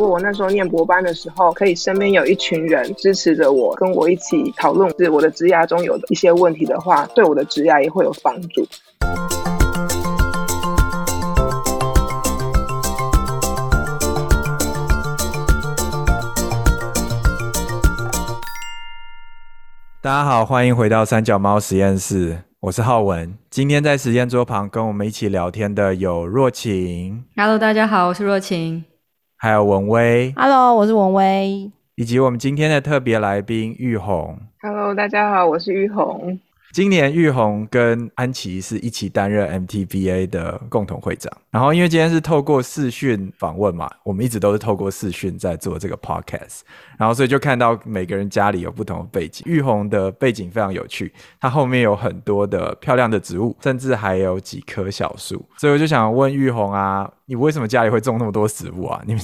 果我那时候念博班的时候，可以身边有一群人支持着我，跟我一起讨论是我的职涯中有的一些问题的话，对我的职涯也会有帮助。大家好，欢迎回到三脚猫实验室，我是浩文。今天在实验桌旁跟我们一起聊天的有若晴，Hello，大家好，我是若晴。还有文威，Hello，我是文威。以及我们今天的特别来宾玉红。Hello，大家好，我是玉红。今年玉红跟安琪是一起担任 MTBA 的共同会长。然后因为今天是透过视讯访问嘛，我们一直都是透过视讯在做这个 podcast，然后所以就看到每个人家里有不同的背景。玉红的背景非常有趣，她后面有很多的漂亮的植物，甚至还有几棵小树。所以我就想问玉红啊，你为什么家里会种那么多植物啊？你们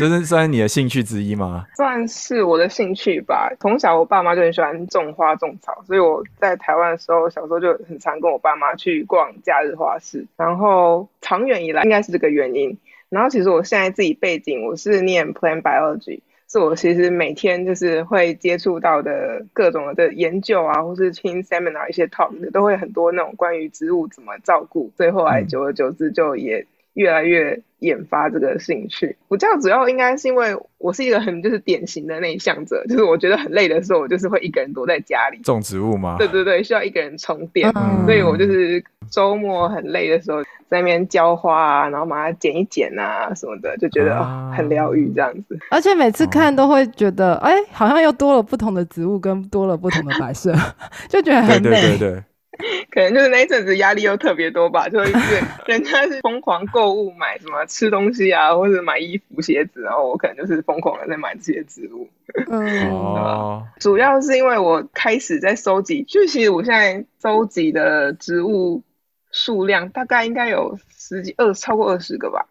这是算是你的兴趣之一吗？算是我的兴趣吧。从小我爸妈就很喜欢种花种草，所以我在台湾的时候，小时候就很常跟我爸妈去逛假日花市。然后长远以来应该是这个原因。然后其实我现在自己背景我是念 plant biology，是我其实每天就是会接触到的各种的研究啊，或是听 seminar 一些 talk 的，都会很多那种关于植物怎么照顾。所以后来久而久之就也越来越研发这个兴趣。我这样主要应该是因为我是一个很就是典型的内向者，就是我觉得很累的时候，我就是会一个人躲在家里。种植物吗？对对对，需要一个人充电，嗯所以我就是周末很累的时候，在那边浇花啊，然后把它剪一剪啊什么的，就觉得、啊哦、很疗愈这样子。而且每次看都会觉得，哎、好像又多了不同的植物跟多了不同的摆设，就觉得对很累。对对对。可能就是那一阵子压力又特别多吧，就是 人家是疯狂购物买什么吃东西啊，或者买衣服鞋子，然后我可能就是疯狂的在买这些植物。嗯，哦，主要是因为我开始在收集，就其实我现在收集的植物数量大概应该有十几二超过二十个吧。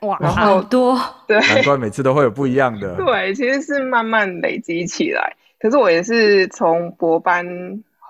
哇，然好多，对难怪每次都会有不一样的。对，其实是慢慢累积起来。可是我也是从博班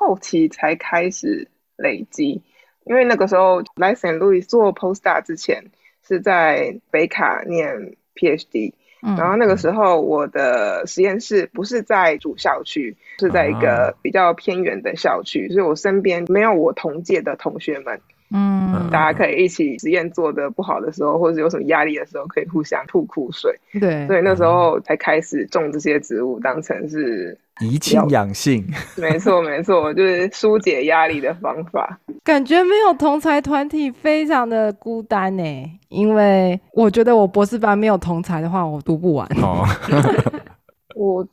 后期才开始累积，因为那个时候来 St. Louis 做 postdoc 之前是在北卡念 PhD，嗯。然后那个时候我的实验室不是在主校区，是在一个比较偏远的校区，所以我身边没有我同届的同学们，嗯，大家可以一起实验做的不好的时候，或者有什么压力的时候，可以互相吐苦水。对，所以那时候才开始种这些植物，当成是怡情养性，没错没错，就是疏解压力的方法。感觉没有同才团体非常的孤单呢，因为我觉得我博士班没有同才的话，我读不完。哦，我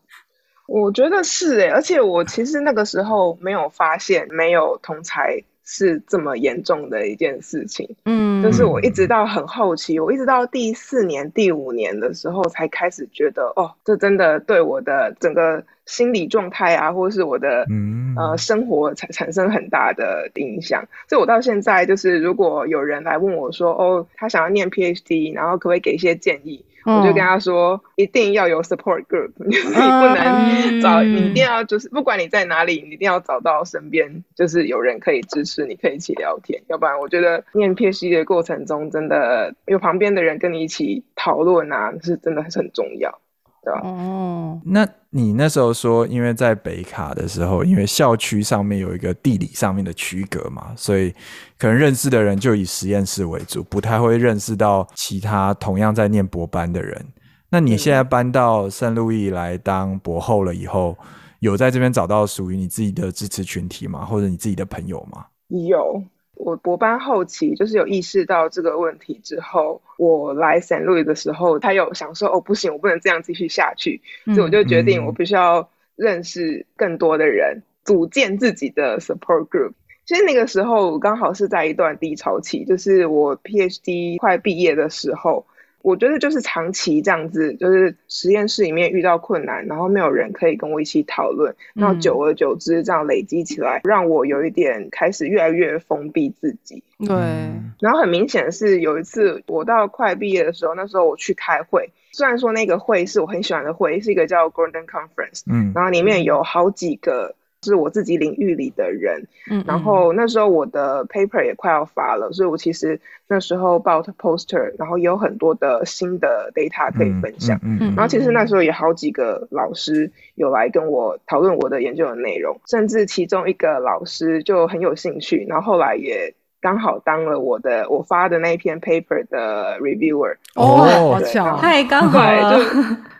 我觉得是诶，而且我其实那个时候没有发现没有同才是这么严重的一件事情，嗯，就是我一直到很后期，我一直到第四年、第五年的时候才开始觉得，哦，这真的对我的整个心理状态啊，或者是我的嗯呃生活产产生很大的影响。所以我到现在就是，如果有人来问我说，哦，他想要念 PhD，然后可不可以给一些建议？我就跟他说，一定要有 support group，就是你不能找，嗯你一定要就是不管你在哪里，你一定要找到身边就是有人可以支持你，可以一起聊天。要不然，我觉得念 PhD 的过程中，真的有旁边的人跟你一起讨论啊，是真的是很重要，对吧？哦，那你那时候说，因为在北卡的时候，因为校区上面有一个地理上面的区隔嘛，所以可能认识的人就以实验室为主，不太会认识到其他同样在念博班的人。那你现在搬到圣路易来当博后了以后，有在这边找到属于你自己的支持群体吗？或者你自己的朋友吗？有，我博班后期就是有意识到这个问题之后，我来 San Louis 的时候，他有想说，哦，不行，我不能这样继续下去，所以我就决定嗯我必须要认识更多的人，组建自己的 support group。其实那个时候刚好是在一段低潮期，就是我 PhD 快毕业的时候。我觉得就是长期这样子，就是实验室里面遇到困难，然后没有人可以跟我一起讨论，然后久而久之这样累积起来，让我有一点开始越来越封闭自己。对，嗯。然后很明显的是有一次我到快毕业的时候，那时候我去开会，虽然说那个会是我很喜欢的会，是一个叫 Gordon Conference，嗯。然后里面有好几个是我自己领域里的人。嗯，然后那时候我的 paper 也快要发了，所以我其实那时候报 poster，然后也有很多的新的 data 可以分享。嗯嗯然后其实那时候也好几个老师有来跟我讨论我的研究的内容，甚至其中一个老师就很有兴趣，然后后来也刚好当了我的我发的那一篇 paper 的 reviewer。哦，哦好巧啊，太刚好就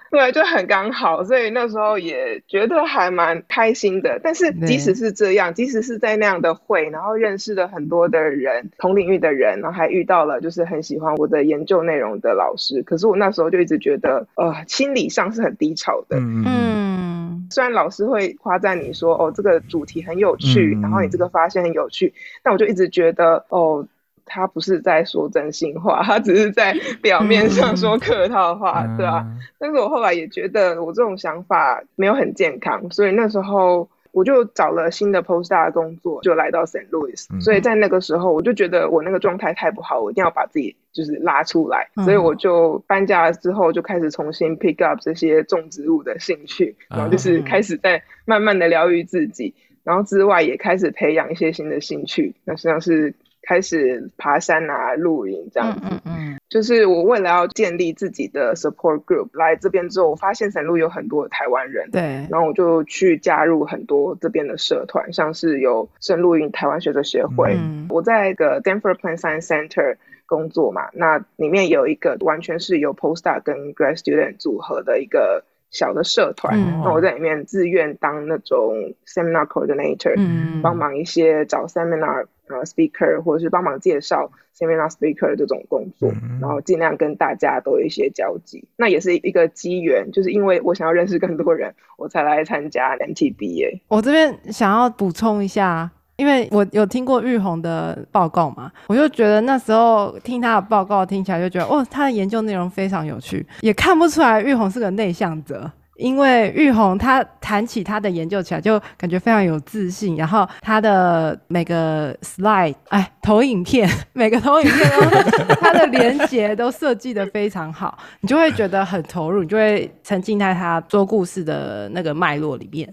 对，就很刚好，所以那时候也觉得还蛮开心的。但是即使是这样，即使是在那样的会，然后认识了很多的人，同领域的人，然后还遇到了就是很喜欢我的研究内容的老师，可是我那时候就一直觉得，呃，心理上是很低潮的。嗯虽然老师会夸赞你说，哦，这个主题很有趣，嗯然后你这个发现很有趣，但我就一直觉得，哦。他不是在说真心话，他只是在表面上说客套话，对吧、但是我后来也觉得我这种想法没有很健康，所以那时候我就找了新的 postdoc 工作，就来到 St. Louis、嗯。所以在那个时候，我就觉得我那个状态太不好，我一定要把自己就是拉出来，嗯。所以我就搬家了之后就开始重新 pick up 这些种植物的兴趣，然后就是开始在慢慢的疗愈自己，然后之外也开始培养一些新的兴趣，那像是开始爬山啊、露营这样。子。嗯嗯嗯，就是我为了要建立自己的 support group，来这边之后，我发现散路有很多台湾人，对，然后我就去加入很多这边的社团，像是有圣露营台湾学者协会，嗯。我在一个 Denver Plant Science Center 工作嘛，那里面有一个完全是由 postdoc 跟 grad student 组合的一个小的社团，嗯那我在里面自愿当那种 seminar coordinator，、嗯，帮忙一些找 seminar 呃 speaker 或者是帮忙介绍 seminar speaker 这种工作，嗯然后尽量跟大家都有一些交集。那也是一个机缘，就是因为我想要认识更多人，我才来参加 MTBA。我这边想要补充一下，因为我有听过玉红的报告嘛，我就觉得那时候听他的报告听起来就觉得，哦，他的研究内容非常有趣，也看不出来玉红是个内向者。因为玉红他谈起他的研究起来就感觉非常有自信，然后他的每个 slide，哎，投影片，每个投影片都他的连接都设计的非常好，你就会觉得很投入，你就会沉浸在他说故事的那个脉络里面。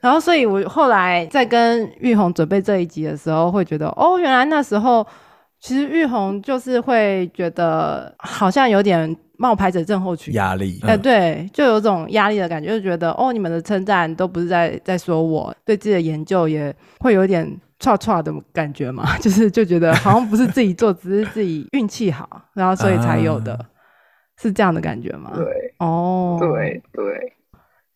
然后，所以我后来在跟玉红准备这一集的时候，会觉得哦，原来那时候其实玉红就是会觉得好像有点冒牌者症候群。压力，哎、嗯对，就有种压力的感觉，就觉得哦，你们的称赞都不是在在说我，对自己的研究也会有点歘歘的感觉嘛，就是就觉得好像不是自己做，只是自己运气好，然后所以才有的，啊是这样的感觉吗？，对哦，对对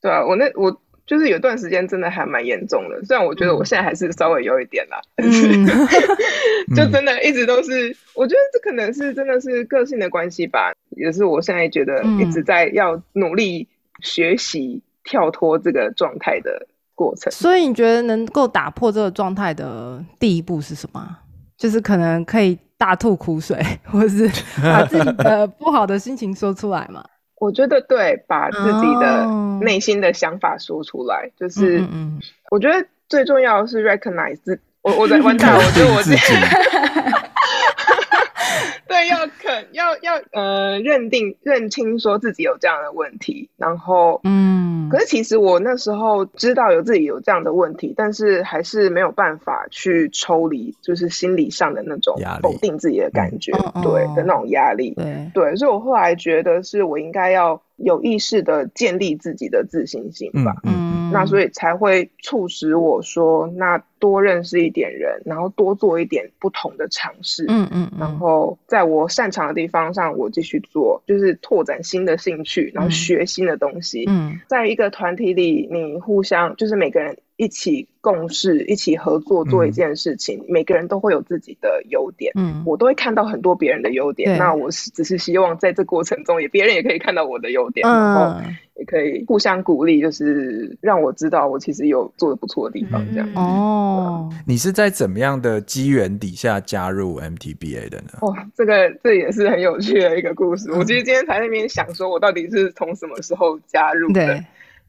对啊！我那我就是有段时间真的还蛮严重的，虽然我觉得我现在还是稍微有一点啦，但是 嗯就真的一直都是，我觉得这可能是真的是个性的关系吧，也是我现在觉得嗯一直在要努力学习跳脱这个状态的过程。所以你觉得能够打破这个状态的第一步是什么？就是可能可以大吐苦水，或是把自己的不好的心情说出来嘛？我觉得对，把自己的哦。内心的想法说出来，就是嗯嗯我觉得最重要的是 recognize 自我我在完蛋了，我觉得我自己 对，要肯要要呃认定认清说自己有这样的问题，然后嗯可是其实我那时候知道有自己有这样的问题，但是还是没有办法去抽离，就是心理上的那种否定自己的感觉，嗯对嗯的那种压力。对，对，所以我后来觉得是我应该要有意识的建立自己的自信心吧。嗯。嗯，那所以才会促使我说，那多认识一点人，然后多做一点不同的尝试，嗯嗯嗯，然后在我擅长的地方上，我继续做，就是拓展新的兴趣，然后嗯。学新的东西。嗯。在一个团体里，你互相就是每个人一起共事、一起合作做一件事情，每个人都会有自己的优点。嗯，我都会看到很多别人的优点，那我是只是希望在这过程中，也别人也可以看到我的优点，然后嗯也可以互相鼓励，就是让我知道我其实有做的不错的地方，这样。哦，你是在怎么样的机缘底下加入 MTBA 的呢？哇，这个这也是很有趣的一个故事。嗯我其实今天才在那边想说，我到底是从什么时候加入的？对，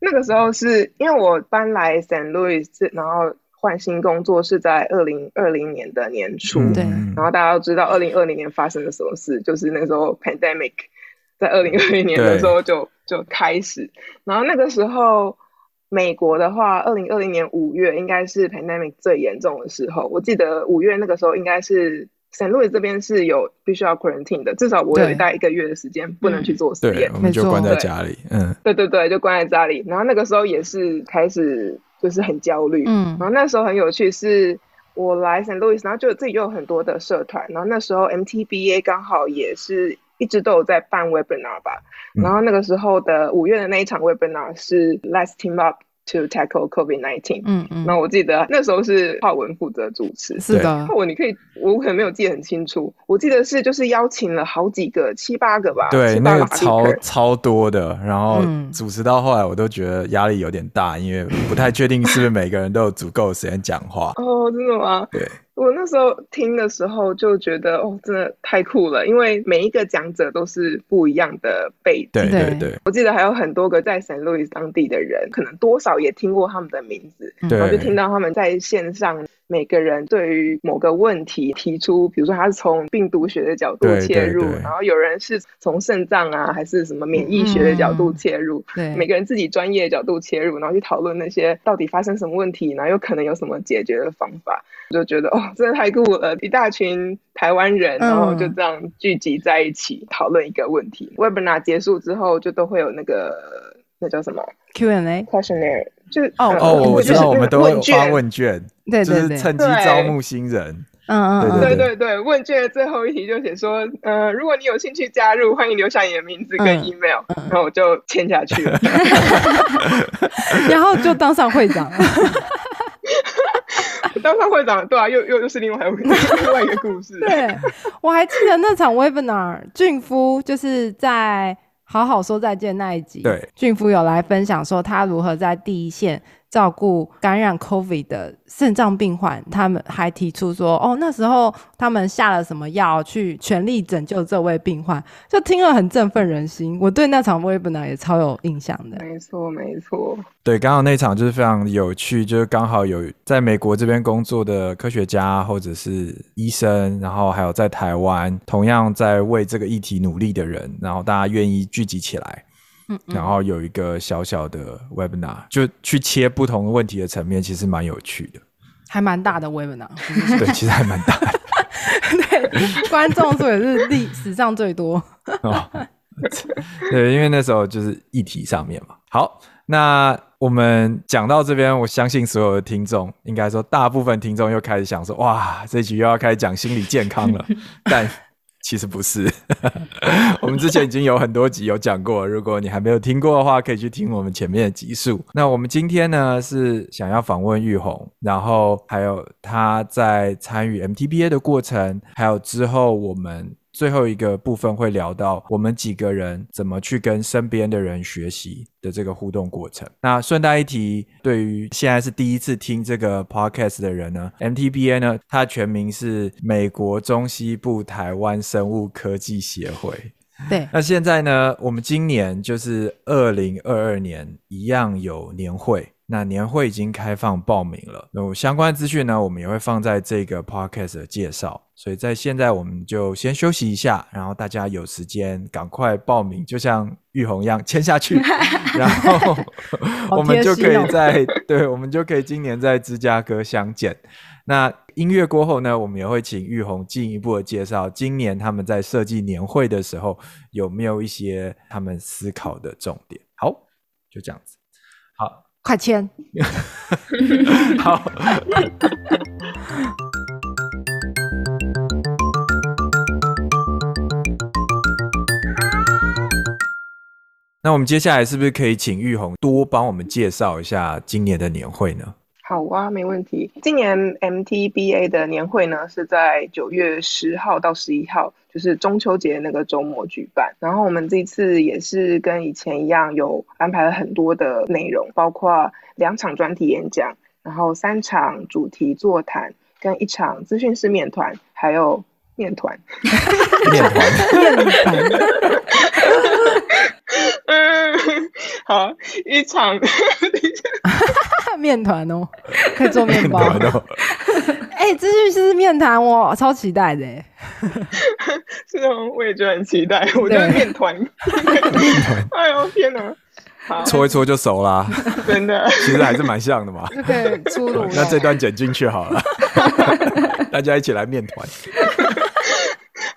那个时候是因为我搬来 St. Louis，然后换新工作是在二零二零年的年初。嗯对然后大家都知道，二零二零年发生了什么事，就是那时候 pandemic 在二零二零年的时候就就开始，然后那个时候美国的话，二零二零年五月应该是 pandemic 最严重的时候。我记得五月那个时候应该是 Saint Louis 这边是有必须要 quarantine 的，至少我有对大概一个月的时间不能去做实验，。对我们就关在家里，嗯，对对对，就关在家里。然后那个时候也是开始就是很焦虑，嗯然后那时候很有趣是。我来 Saint Louis，然后就自己就有很多的社团，然后那时候 MTBA 刚好也是一直都有在办 webinar 吧，嗯然后那个时候的五月的那一场 webinar 是 Let's Team Up to Tackle COVID-19，嗯嗯，那我记得那时候是浩文负责主持，是的。浩，文你可以，我可能没有记得很清楚，我记得是就是邀请了好几个，七八个吧，对，那个超超多的，然后嗯。主持到后来，我都觉得压力有点大，因为不太确定是不是每个人都有足够的时间讲话。哦，真的吗？对，我那时候听的时候就觉得，哦，真的太酷了，因为每一个讲者都是不一样的背景。对对对。对。我记得还有很多个在 Saint Louis 当地的人，可能多少也听过他们的名字，对。然后就听到他们在线上每个人对于某个问题提出，比如说他是从病毒学的角度切入，对对然后有人是从肾脏啊，还是什么免疫学的角度切入，对，每个人自己专业的角度切入，然后去讨论那些到底发生什么问题，然后有可能有什么解决的方法。我就觉得哦，真的太酷了！一大群台湾人，嗯然后就这样聚集在一起讨论一个问题。Webinar 结束之后，就都会有那个那叫什么 Q&A，questionnaire，就是哦呃哦，我知道，我们都会发问卷。对对趁机招募新人。嗯嗯嗯，对对对问卷的最后一题就写说，呃，如果你有兴趣加入，欢迎留下你的名字跟嗯 email，、然后我就签下去了。然后就当上会长了。当上会长，对啊，又又又是另外一个另外一个故事。对，我还记得那场 webinar，俊夫就是在好好说再见那一集，对，俊夫有来分享说他如何在第一线照顾感染 COVID 的肾脏病患，他们还提出说，哦，那时候他们下了什么药去全力拯救这位病患，就听了很振奋人心。我对那场 webinar 也超有印象的。没错，没错。对，刚好那场就是非常有趣，就是刚好有在美国这边工作的科学家或者是医生，然后还有在台湾同样在为这个议题努力的人，然后大家愿意聚集起来，嗯嗯然后有一个小小的 webinar，就去切不同问题的层面，其实蛮有趣的。还蛮大的 webinar，对，其实还蛮大的 对，观众数也是历史上最多。哦。对，因为那时候就是议题上面嘛。好，那我们讲到这边，我相信所有的听众，应该说大部分听众又开始想说，哇，这集又要开始讲心理健康了，但。其实不是，我们之前已经有很多集有讲过，如果你还没有听过的话，可以去听我们前面的集数。那我们今天呢是想要访问玉红，然后还有他在参与 MTBA 的过程，还有之后我们最后一个部分会聊到我们几个人怎么去跟身边的人学习的这个互动过程。那顺带一提，对于现在是第一次听这个 podcast 的人呢，MTBA 呢，它全名是美国中西部台湾生物科技协会。对，那现在呢，我们今年就是二零二二年，一样有年会。那年会已经开放报名了，那相关资讯呢，我们也会放在这个 podcast 的介绍。所以在现在，我们就先休息一下，然后大家有时间赶快报名，就像玉红一样签下去，然后我们就可以哦在对，我们就可以今年在芝加哥相见。那音乐过后呢，我们也会请玉红进一步的介绍，今年他们在设计年会的时候有没有一些他们思考的重点。好，就这样子。快签！好。那我们接下来是不是可以请玉红多帮我们介绍一下今年的年会呢？好啊，没问题。今年 MTBA 的年会呢是在九月十号到十一号，就是中秋节那个周末举办。然后我们这次也是跟以前一样，有安排了很多的内容，包括两场专题演讲，然后三场主题座谈，跟一场资讯式面团，还有面团。面团，面团，嗯，好，一场。面团哦，可以做面包。哎、资讯是面团，我超期待的。是哦，我也觉得很期待。我觉得面团，哎呦天哪！好搓一搓就熟啦。真的。其实还是蛮像的嘛。就可以出炉。那这段剪进去好了，大家一起来面团。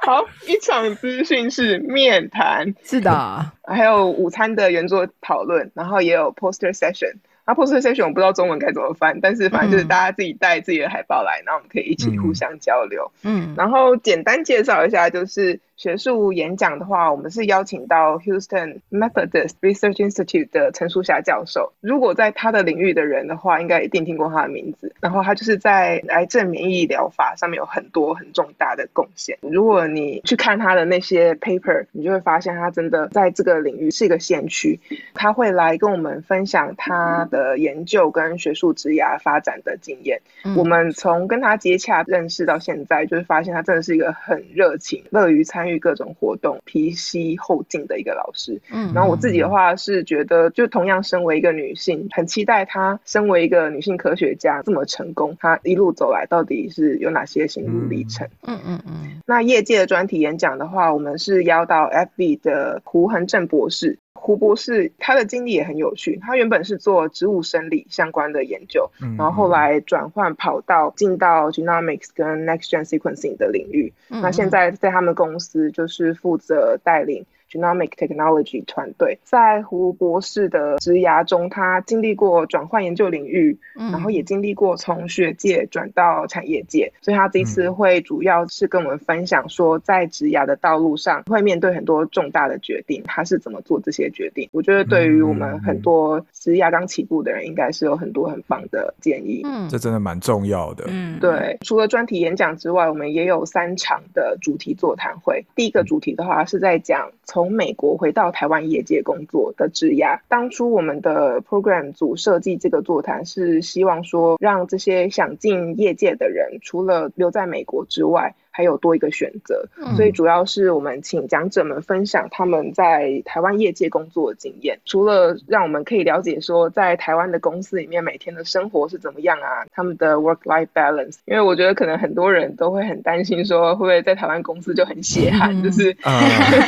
好，一场资讯是面谈，是的，还有午餐的圆桌讨论，然后也有 poster session。那 poster session 我不知道中文该怎么翻，但是反正就是大家自己带自己的海报来，然后我们可以一起互相交流。嗯，然后简单介绍一下，就是学术演讲的话，我们是邀请到 Houston Methodist Research Institute 的陈淑霞教授。如果在他的领域的人的话，应该一定听过他的名字。然后他就是在癌症免疫疗法上面有很多很重大的贡献。如果你去看他的那些 paper，你就会发现他真的在这个领域是一个先驱。他会来跟我们分享他的研究跟学术职涯发展的经验。嗯我们从跟他接洽认识到现在，就是发现他真的是一个很热情、乐于参与各种活动、脾气后进的一个老师。嗯然后我自己的话是觉得，就同样身为一个女性，很期待她身为一个女性科学家这么成功，她一路走来到底是有哪些心路历程？嗯嗯嗯那业界的专题演讲的话，我们是邀到 FB 的胡恒正博士。胡博士他的经历也很有趣，他原本是做植物生理相关的研究，嗯然后后来转换跑道进到 genomics 跟 next gen sequencing 的领域。嗯那现在在他们公司就是负责带领 genomic technology 团队。在胡博士的职涯中，他经历过转换研究领域，嗯然后也经历过从学界转到产业界，所以他这次会主要是跟我们分享说，在职涯的道路上会面对很多重大的决定，他是怎么做这些决定。我觉得对于我们很多职涯刚起步的人，应该是有很多很棒的建议。嗯这真的蛮重要的。嗯，对，除了专题演讲之外，我们也有三场的主题座谈会。第一个主题的话是在讲从从美国回到台湾业界工作的质押。当初我们的 program 组设计这个座谈是希望说，让这些想进业界的人，除了留在美国之外，还有多一个选择。嗯所以主要是我们请讲者们分享他们在台湾业界工作的经验，除了让我们可以了解说在台湾的公司里面每天的生活是怎么样啊，他们的 work life balance。因为我觉得可能很多人都会很担心说，会不会在台湾公司就很血汗，嗯就是啊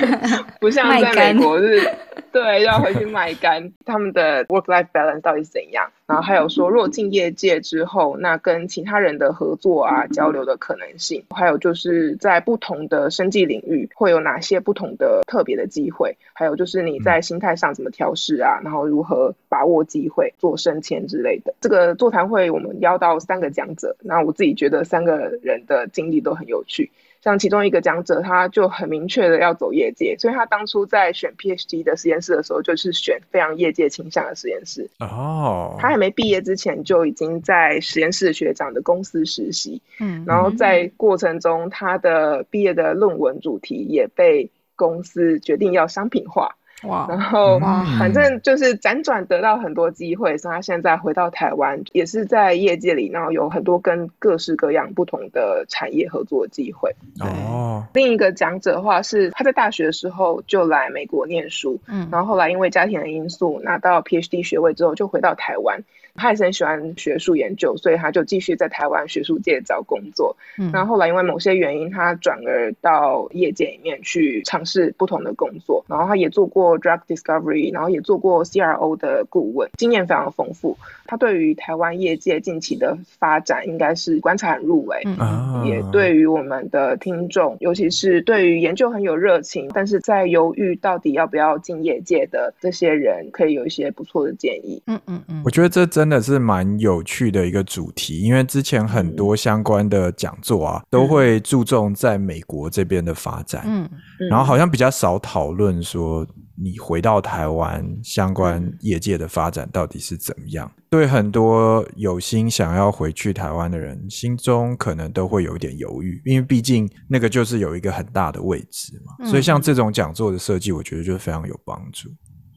不像在美国是，对，要回去卖干。他们的 work life balance 到底是怎样？然后还有说，若进业界之后，那跟其他人的合作啊、交流的可能性，还有就是在不同的生计领域会有哪些不同的特别的机会，还有就是你在心态上怎么调试啊，然后如何把握机会做升迁之类的。这个座谈会我们邀到三个讲者，那我自己觉得三个人的经历都很有趣。像其中一个讲者，他就很明确的要走业界，所以他当初在选 PhD 的实验室的时候，就是选非常业界倾向的实验室。哦，他还没毕业之前，就已经在实验室学长的公司实习，嗯然后在过程中，他的毕业的论文主题也被公司决定要商品化。哇然后反正就是辗转得到很多机会，所以他现在回到台湾，也是在业界里，然后有很多跟各式各样不同的产业合作机会。哦，另一个讲者的话是他在大学的时候就来美国念书，嗯然后后来因为家庭的因素拿到 PhD 学位之后就回到台湾。他也是很喜欢学术研究，所以他就继续在台湾学术界找工作。嗯然后后来因为某些原因，他转而到业界里面去尝试不同的工作。然后他也做过 drug discovery，然后也做过 CRO 的顾问，经验非常丰富。他对于台湾业界近期的发展应该是观察很入微。嗯啊，也对于我们的听众，尤其是对于研究很有热情，但是在犹豫到底要不要进业界的这些人，可以有一些不错的建议。嗯嗯嗯我觉得这真的是蛮有趣的一个主题，因为之前很多相关的讲座啊，都会注重在美国这边的发展，嗯嗯然后好像比较少讨论说你回到台湾相关业界的发展到底是怎么样。对很多有心想要回去台湾的人，心中可能都会有一点犹豫，因为毕竟那个就是有一个很大的位置嘛。嗯所以像这种讲座的设计，我觉得就非常有帮助。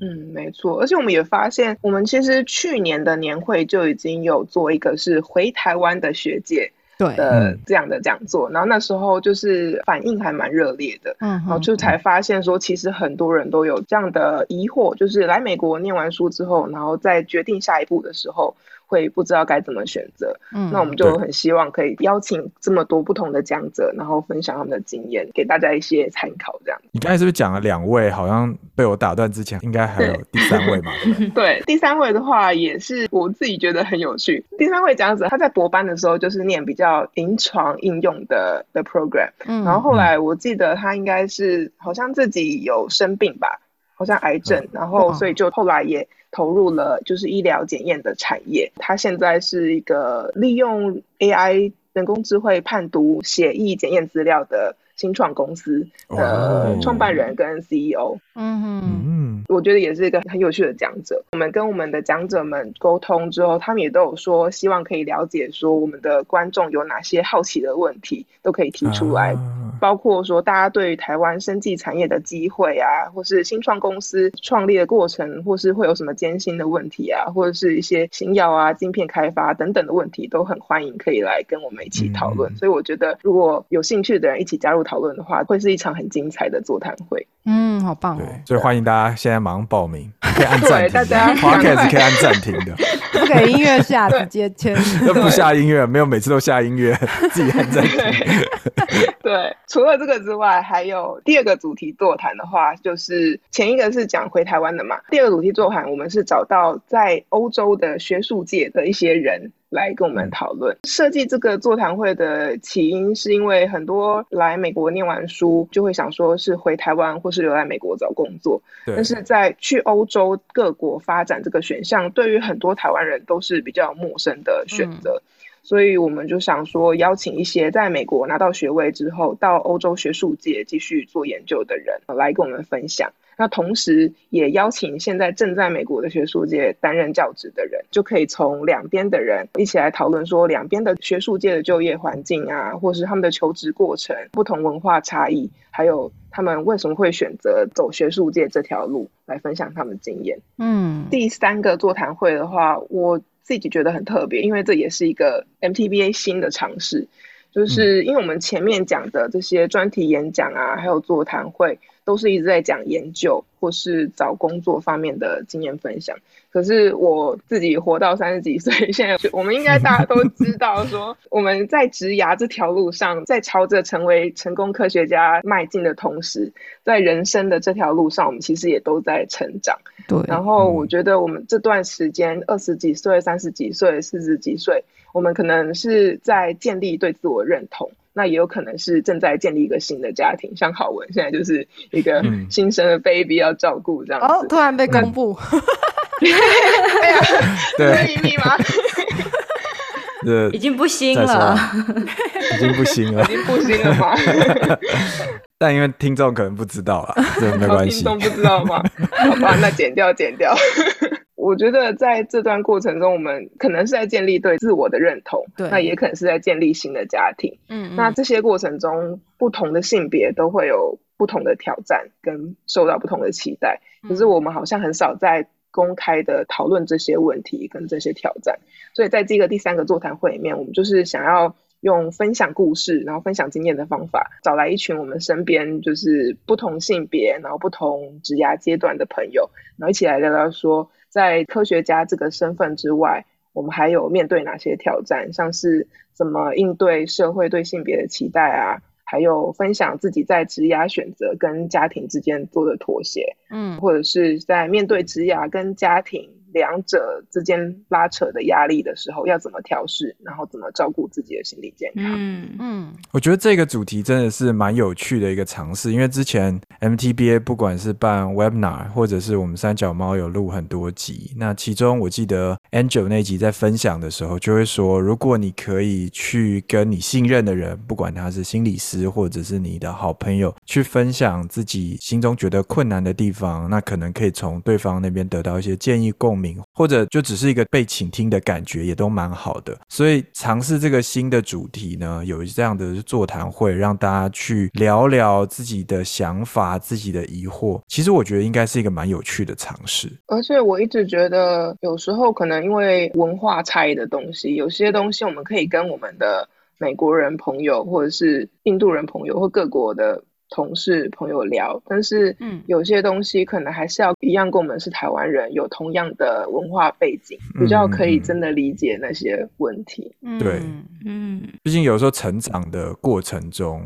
嗯，没错，而且我们也发现，我们其实去年的年会就已经有做一个是回台湾的学姐对的这样的讲座，然后那时候就是反应还蛮热烈的。嗯然后就才发现说，其实很多人都有这样的疑惑，就是来美国念完书之后，然后再决定下一步的时候，会会不知道该怎么选择。嗯那我们就很希望可以邀请这么多不同的讲者，然后分享他们的经验，给大家一些参考。这样你刚才是不是讲了两位？好像被我打断之前，应该还有第三位嘛？对，第三位的话也是我自己觉得很有趣。第三位讲者他在博班的时候就是念比较临床应用的的 program，嗯然后后来我记得他应该是好像自己有生病吧，好像癌症，然后所以就后来也投入了就是医疗检验的产业。他现在是一个利用 AI 人工智慧判读血液检验资料的新创公司哦的创办人跟 E CEO。嗯哼嗯，我觉得也是一个很有趣的讲者。我们跟我们的讲者们沟通之后，他们也都有说，希望可以了解说我们的观众有哪些好奇的问题，都可以提出来。啊包括说大家对于台湾生技产业的机会啊，或是新创公司创立的过程，或是会有什么艰辛的问题啊，或者是一些新药啊、晶片开发等等的问题，都很欢迎可以来跟我们一起讨论。嗯所以我觉得，如果有兴趣的人一起加入讨论的话，会是一场很精彩的座谈会。嗯，好棒对哦！，所以欢迎大家现在马上报名，可以按暂停大家，Podcast 可以按暂停的，不给音乐下，直接签。那 不下音乐，没有每次都下音乐，自己按暂停。对，除了这个之外，还有第二个主题座谈的话，就是前一个是讲回台湾的嘛，第二个主题座谈我们是找到在欧洲的学术界的一些人来跟我们讨论。设计这个座谈会的起因是因为很多来美国念完书就会想说是回台湾或是留在美国找工作，对但，是在去欧洲各国发展这个选项，对于很多台湾人都是比较陌生的选择。所以我们就想说，邀请一些在美国拿到学位之后，到欧洲学术界继续做研究的人呃来跟我们分享。那同时也邀请现在正在美国的学术界担任教职的人，就可以从两边的人一起来讨论说，两边的学术界的就业环境啊，或是他们的求职过程、不同文化差异，还有他们为什么会选择走学术界这条路，来分享他们经验。嗯第三个座谈会的话，我自己觉得很特别，因为这也是一个 MTBA 新的尝试，就是因为我们前面讲的这些专题演讲啊，还有座谈会，都是一直在讲研究或是找工作方面的经验分享。可是我自己活到三十几岁，现在我们应该大家都知道，说我们在职涯这条路上，在朝着成为成功科学家迈进的同时，在人生的这条路上，我们其实也都在成长。对，然后嗯我觉得我们这段时间二十几岁、三十几岁、四十几岁，我们可能是在建立对自我认同，那也有可能是正在建立一个新的家庭。像郝文现在就是一个嗯新生的 baby 要照顾这样子哦，突然被公布，哎呀，这是对，秘密吗？这已经不新了。已经不新了 已，经不新了吗？但因为听众可能不知道啦，这没关系。听众不知道吗？好吧，那剪掉，剪掉。我觉得在这段过程中，我们可能是在建立对自我的认同，对那也可能是在建立新的家庭。嗯，那这些过程中，不同的性别都会有不同的挑战，跟受到不同的期待。可是我们好像很少在公开的讨论这些问题跟这些挑战。所以在这个第三个座谈会里面，我们就是想要用分享故事，然后分享经验的方法，找来一群我们身边就是不同性别，然后不同职涯阶段的朋友，然后一起来聊聊说，在科学家这个身份之外，我们还有面对哪些挑战，像是怎么应对社会对性别的期待啊，还有分享自己在职涯选择跟家庭之间做的妥协，嗯。或者是在面对职涯跟家庭两者之间拉扯的压力的时候，要怎么调试，然后怎么照顾自己的心理健康。嗯，嗯我觉得这个主题真的是蛮有趣的一个尝试，因为之前 MTBA 不管是办 Webinar，或者是我们三脚猫有录很多集，那其中我记得 Angel 那集在分享的时候就会说，如果你可以去跟你信任的人，不管他是心理师或者是你的好朋友，去分享自己心中觉得困难的地方，那可能可以从对方那边得到一些建议共鸣，或者就只是一个被倾听的感觉，也都蛮好的。所以尝试这个新的主题呢，有这样的座谈会，让大家去聊聊自己的想法、自己的疑惑。其实我觉得应该是一个蛮有趣的尝试。而且我一直觉得，有时候可能因为文化差异的东西，有些东西我们可以跟我们的美国人朋友，或者是印度人朋友，或各国的同事朋友聊，但是嗯。有些东西可能还是要一样，跟我们是台湾人，有同样的文化背景，比较可以真的理解那些问题。嗯。对。嗯，毕竟有时候成长的过程中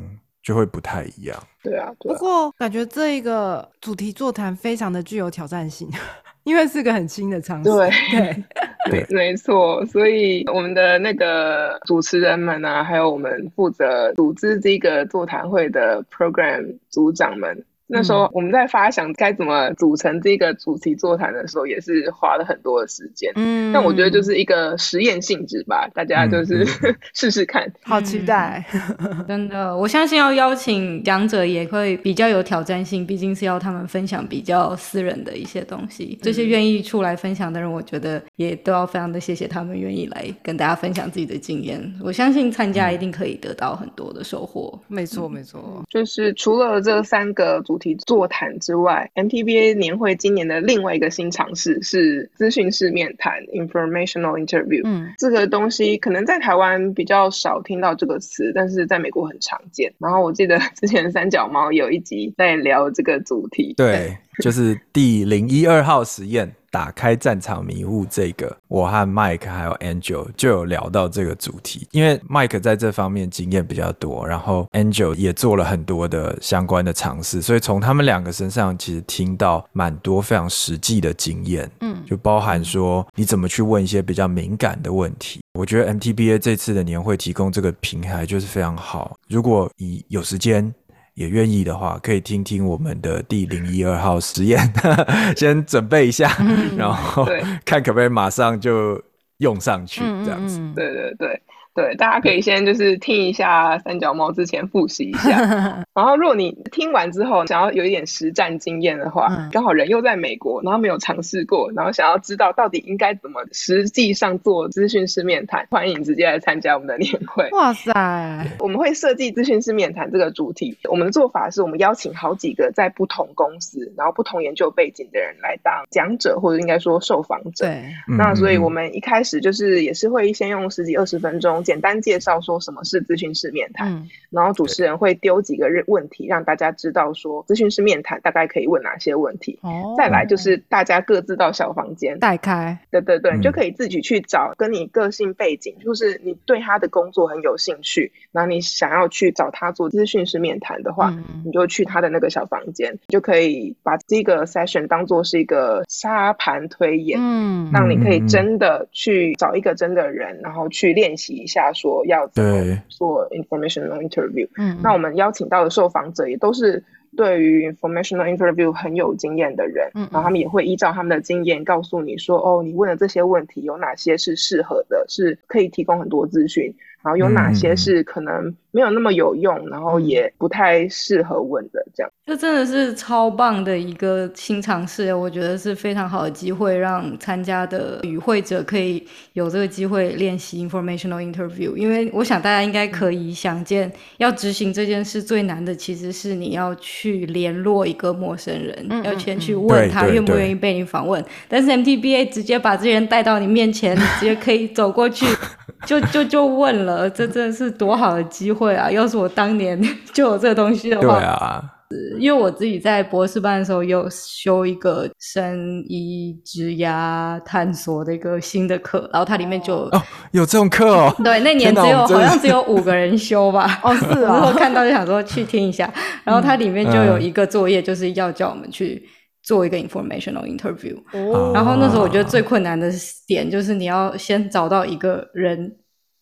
就会不太一样。对啊，对不啊，过感觉这一个主题座谈非常的具有挑战性，因为是个很新的尝试。对对，对 没错，所以我们的那个主持人们啊，还有我们负责组织这个座谈会的 program 组长们，那时候我们在发想该怎么组成这个主题座谈的时候，也是花了很多的时间。嗯但我觉得就是一个实验性质吧，大家就是嗯 试试看。好期待。真的，我相信要邀请讲者也会比较有挑战性，毕竟是要他们分享比较私人的一些东西。这些愿意出来分享的人，我觉得也都要非常的谢谢他们愿意来跟大家分享自己的经验。我相信参加一定可以得到很多的收获。没错，没错。就是除了这三个主题座谈之外，MTBA 年会今年的另外一个新尝试是资讯式面谈 （informational interview）。嗯这个东西可能在台湾比较少听到这个词，但是在美国很常见。然后我记得 之前三脚猫有一集在聊这个主题，对，就是第零一二号实验，打开战场迷雾这个，我和 Mike 还有 Angel 就有聊到这个主题，因为 Mike 在这方面经验比较多，然后 Angel 也做了很多的相关的尝试，所以从他们两个身上其实听到蛮多非常实际的经验，嗯就包含说你怎么去问一些比较敏感的问题。我觉得 MTBA 这次的年会提供这个平台就是非常好，如果你有时间。也愿意的话，可以听听我们的第零一二号实验，先准备一下，然后对。看可不可以马上就用上去，嗯这样子。嗯嗯对对对对，大家可以先就是听一下三脚猫之前复习一下，然后如果你听完之后想要有一点实战经验的话，嗯刚好人又在美国，然后没有尝试过，然后想要知道到底应该怎么实际上做资讯师面谈，欢迎直接来参加我们的年会。哇塞，我们会设计资讯师面谈这个主题。我们的做法是我们邀请好几个在不同公司，然后不同研究背景的人来当讲者，或者应该说受访者。对，嗯那所以嗯我们一开始就是也是会先用十几二十分钟简单介绍说什么是咨询师面谈，嗯。然后主持人会丢几个问题让大家知道说咨询师面谈大概可以问哪些问题。哦，再来就是大家各自到小房间，带开，对对对，嗯。就可以自己去找跟你个性背景，就是你对他的工作很有兴趣，然后你想要去找他做咨询师面谈的话，嗯。你就去他的那个小房间，就可以把这个 session 当做是一个沙盘推演。嗯。让你可以真的去找一个真的人，然后去练习一下，说要怎么做 informational interview。嗯，那我们邀请到的受访者也都是对于 informational interview 很有经验的人，嗯嗯。然后他们也会依照他们的经验告诉你说，哦，你问的这些问题有哪些是适合的，是可以提供很多资讯，然后有哪些是可能没有那么有用，然后也不太适合问的这样。这真的是超棒的一个新尝试，我觉得是非常好的机会，让参加的与会者可以有这个机会练习 informational interview。因为我想大家应该可以想见，要执行这件事最难的其实是你要去联络一个陌生人，嗯要先去嗯问他愿不愿意被你访问。但是 MTBA 直接把这些人带到你面前，你直接可以走过去。就就就问了，这真的是多好的机会啊！要是我当年 就有这个东西的话对话，啊，因为我自己在博士班的时候也有修一个生医职涯探索的一个新的课，然后它里面就有、哦，有这种课哦，对那年只有好像只有五个人修吧。哦是我那时候啊，看到就想说去听一下，然后它里面就有嗯一个作业，就是要叫我们去做一个 informational interview。哦然后那时候我觉得最困难的点就是你要先找到一个人，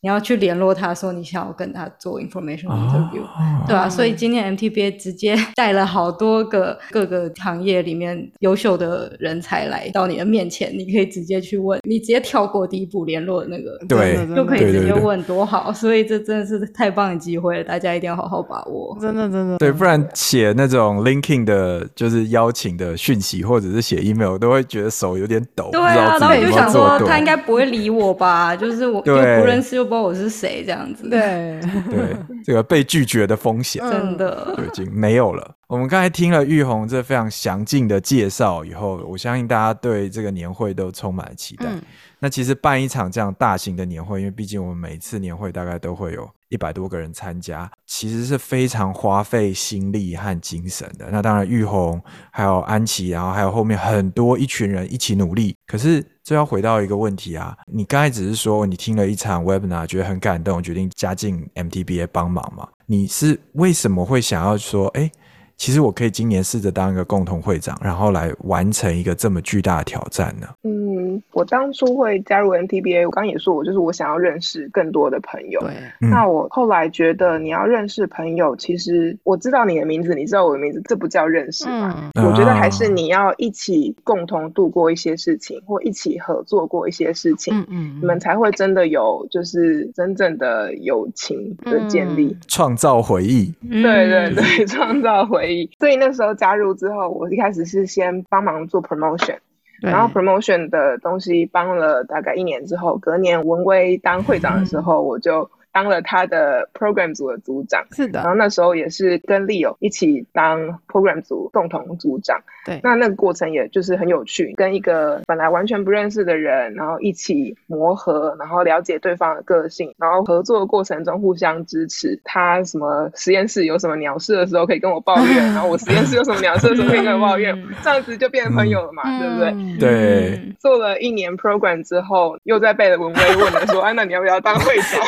你要去联络他说你想要跟他做 informational interview。哦对啊，所以今天 MTBA 直接带了好多个各个行业里面优秀的人才来到你的面前，你可以直接去问，你直接跳过第一步联络的那个，对就可以直接问，多好！所以这真的是太棒的机会了，大家一定要好好把握。真的真的对，不然写那种 linking 的，就是邀请的讯息，或者是写 email，我都会觉得手有点抖，对啊，然后我就想说，他应该不会理我吧？就是我又对不认识，又不知道我是谁，这样子。，对，对这个被拒绝的风险。真的。就已经没有了。我们刚才听了玉红这非常详尽的介绍以后，我相信大家对这个年会都充满了期待。嗯那其实办一场这样大型的年会，因为毕竟我们每次年会大概都会有一百多个人参加，其其实是非常花费心力和精神的。那当然，玉红还有安琪，然后还有后面很多一群人一起努力。可是这要回到一个问题啊，你刚才只是说你听了一场 webinar，觉得很感动，决定加进 MTBA 帮忙嘛？你是为什么会想要说，哎？其实我可以今年试着当一个共同会长，然后来完成一个这么巨大的挑战呢？嗯，我当初会加入 NTBA，我刚也说，我就是我想要认识更多的朋友。对，那我后来觉得你要认识朋友，其实我知道你的名字，你知道我的名字，这不叫认识嘛？我觉得还是你要一起共同度过一些事情，或一起合作过一些事情，嗯嗯，你们才会真的有就是真正的友情的建立，创造回忆。对对对，创造回。所以那时候加入之后，我一开始是先帮忙做 promotion，然后 promotion 的东西帮了大概一年之后，隔年文威当会长的时候，我就。当了他的 program 组的组长，是的。然后那时候也是跟 Leo 一起当 program 组共同组长。对。那那个过程也就是很有趣，跟一个本来完全不认识的人，然后一起磨合，然后了解对方的个性，然后合作过程中互相支持。他什么实验室有什么鸟事的时候可以跟我抱怨，然后我实验室有什么鸟事的时候可以跟我抱怨，这样子就变成朋友了嘛，对不对？对。做了一年 program 之后，又在被文威问了说：“哎，那你要不要当会长？”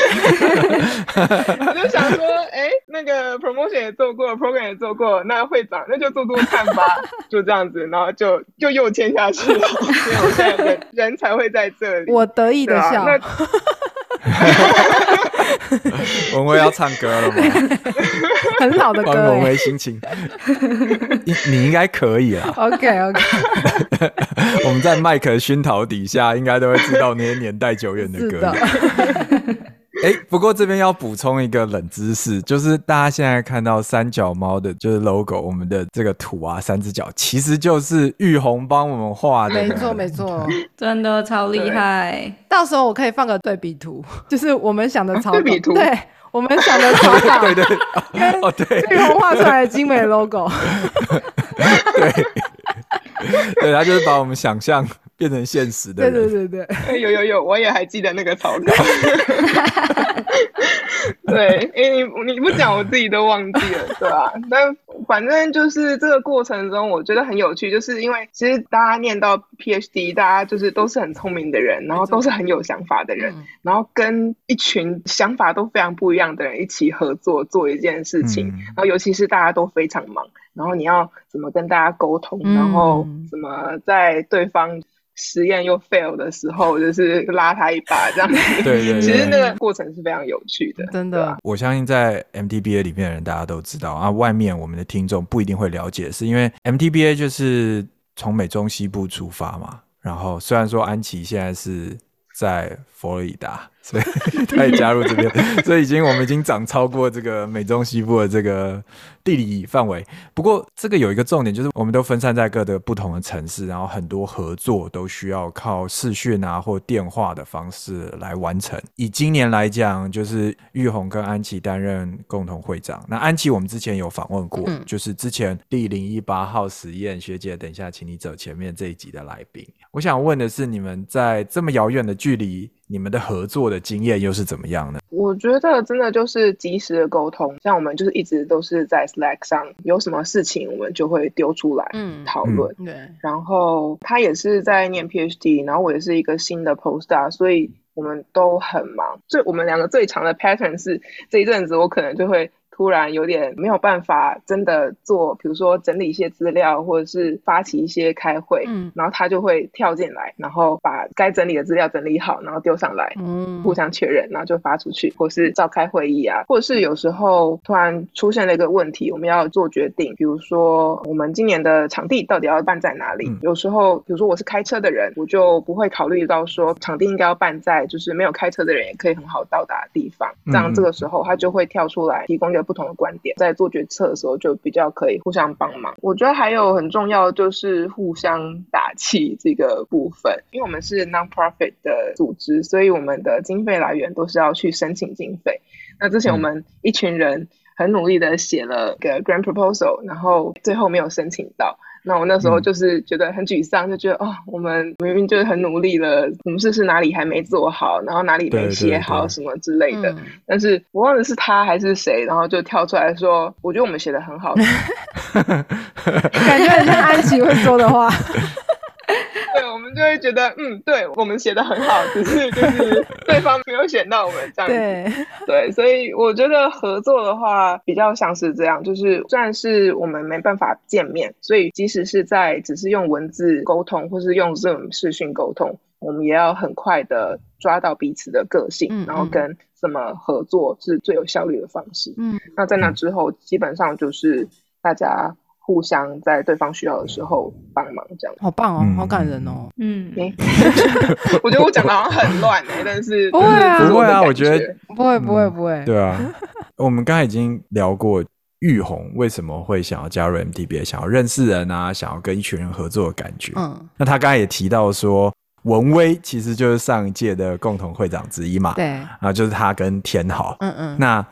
我就想说，哎，那个 promotion 也做过，program 也做过，那会长那就做做看吧，就这样子，然后就就又签下去了，所以我现在人才会在这里。我得意的笑。文威 要唱歌了吗？很好的歌。文威心情，你你应该可以啊。OK OK。我们在麦克熏陶底下，应该都会知道那些年代久远的歌。哎，不过这边要补充一个冷知识，就是大家现在看到三脚猫的，就是 logo，我们的这个图啊，三只脚，其实就是玉红帮我们画的。没错，没错，真的超厉害。到时候我可以放个对比图，就是我们想的草稿。对比图，对，我们想的草稿，对对，哦对，玉红画出来的精美 logo。对，对，他就是把我们想象。变成现实的，对对对对，有有有，我也还记得那个草稿。对，哎，你你不讲，我自己都忘记了，对吧？但反正就是这个过程中，我觉得很有趣，就是因为其实大家念到 PhD，大家就是都是很聪明的人，然后都是很有想法的人，然后跟一群想法都非常不一样的人一起合作做一件事情，然后尤其是大家都非常忙，然后你要怎么跟大家沟通，然后怎么在对方。实验又 fail 的时候，就是拉他一把这样子。对对，其实那个过程是非常有趣的，真的。我相信在 MTBA 里面的人，大家都知道啊。外面我们的听众不一定会了解，是因为 MTBA 就是从美中西部出发嘛。然后虽然说安琪现在是在佛罗里达。所以 他也加入这边，所以已经我们已经涨超过这个美中西部的这个地理范围。不过这个有一个重点，就是我们都分散在各的不同的城市，然后很多合作都需要靠视讯啊或电话的方式来完成。以今年来讲，就是玉红跟安琪担任共同会长。那安琪我们之前有访问过，就是之前第零一八号实验学姐，等一下请你走前面这一集的来宾。我想问的是，你们在这么遥远的距离。你们的合作的经验又是怎么样呢？我觉得真的就是及时的沟通，像我们就是一直都是在 Slack 上，有什么事情我们就会丢出来讨论。对，然后他也是在念 PhD，然后我也是一个新的 Postdoc，所以我们都很忙。最我们两个最长的 pattern 是这一阵子我可能就会。突然有点没有办法真的做，比如说整理一些资料，或者是发起一些开会，嗯，然后他就会跳进来，然后把该整理的资料整理好，然后丢上来，嗯，互相确认，然后就发出去，或是召开会议啊，或者是有时候突然出现了一个问题，我们要做决定，比如说我们今年的场地到底要办在哪里？有时候，比如说我是开车的人，我就不会考虑到说场地应该要办在就是没有开车的人也可以很好到达的地方，这样这个时候他就会跳出来提供一个。不同的观点，在做决策的时候就比较可以互相帮忙。我觉得还有很重要就是互相打气这个部分，因为我们是 non-profit 的组织，所以我们的经费来源都是要去申请经费。那之前我们一群人很努力的写了个 grant proposal，然后最后没有申请到。那我那时候嗯就是觉得很沮丧，就觉得哦，我们明明就是很努力了，我们是不是哪里还没做好，然后哪里没写好什么之类的。嗯但是我忘了是他还是谁，然后就跳出来说，我觉得我们写的很好。感觉很像安琪会说的话。对，我们就会觉得，嗯，对我们写的很好，只是就是对方没有选到我们这样子。对，对，所以我觉得合作的话比较像是这样，就是虽然是我们没办法见面，所以即使是在只是用文字沟通，或是用 Zoom 视讯沟通，我们也要很快的抓到彼此的个性，嗯然后跟怎么合作是最有效率的方式。嗯，那在那之后，基本上就是大家互相在对方需要的时候帮忙这样。好棒哦，嗯好感人哦。嗯，我觉得我讲的好像很乱哎、但 是不会啊不会啊我觉得不会，不会，不会。对啊，我们刚才已经聊过玉红为什么会想要加入 MTBA，想要认识人啊，想要跟一群人合作的感觉。嗯，那他刚才也提到说，文威其实就是上一届的共同会长之一嘛，对，然后就是他跟天豪。嗯嗯。那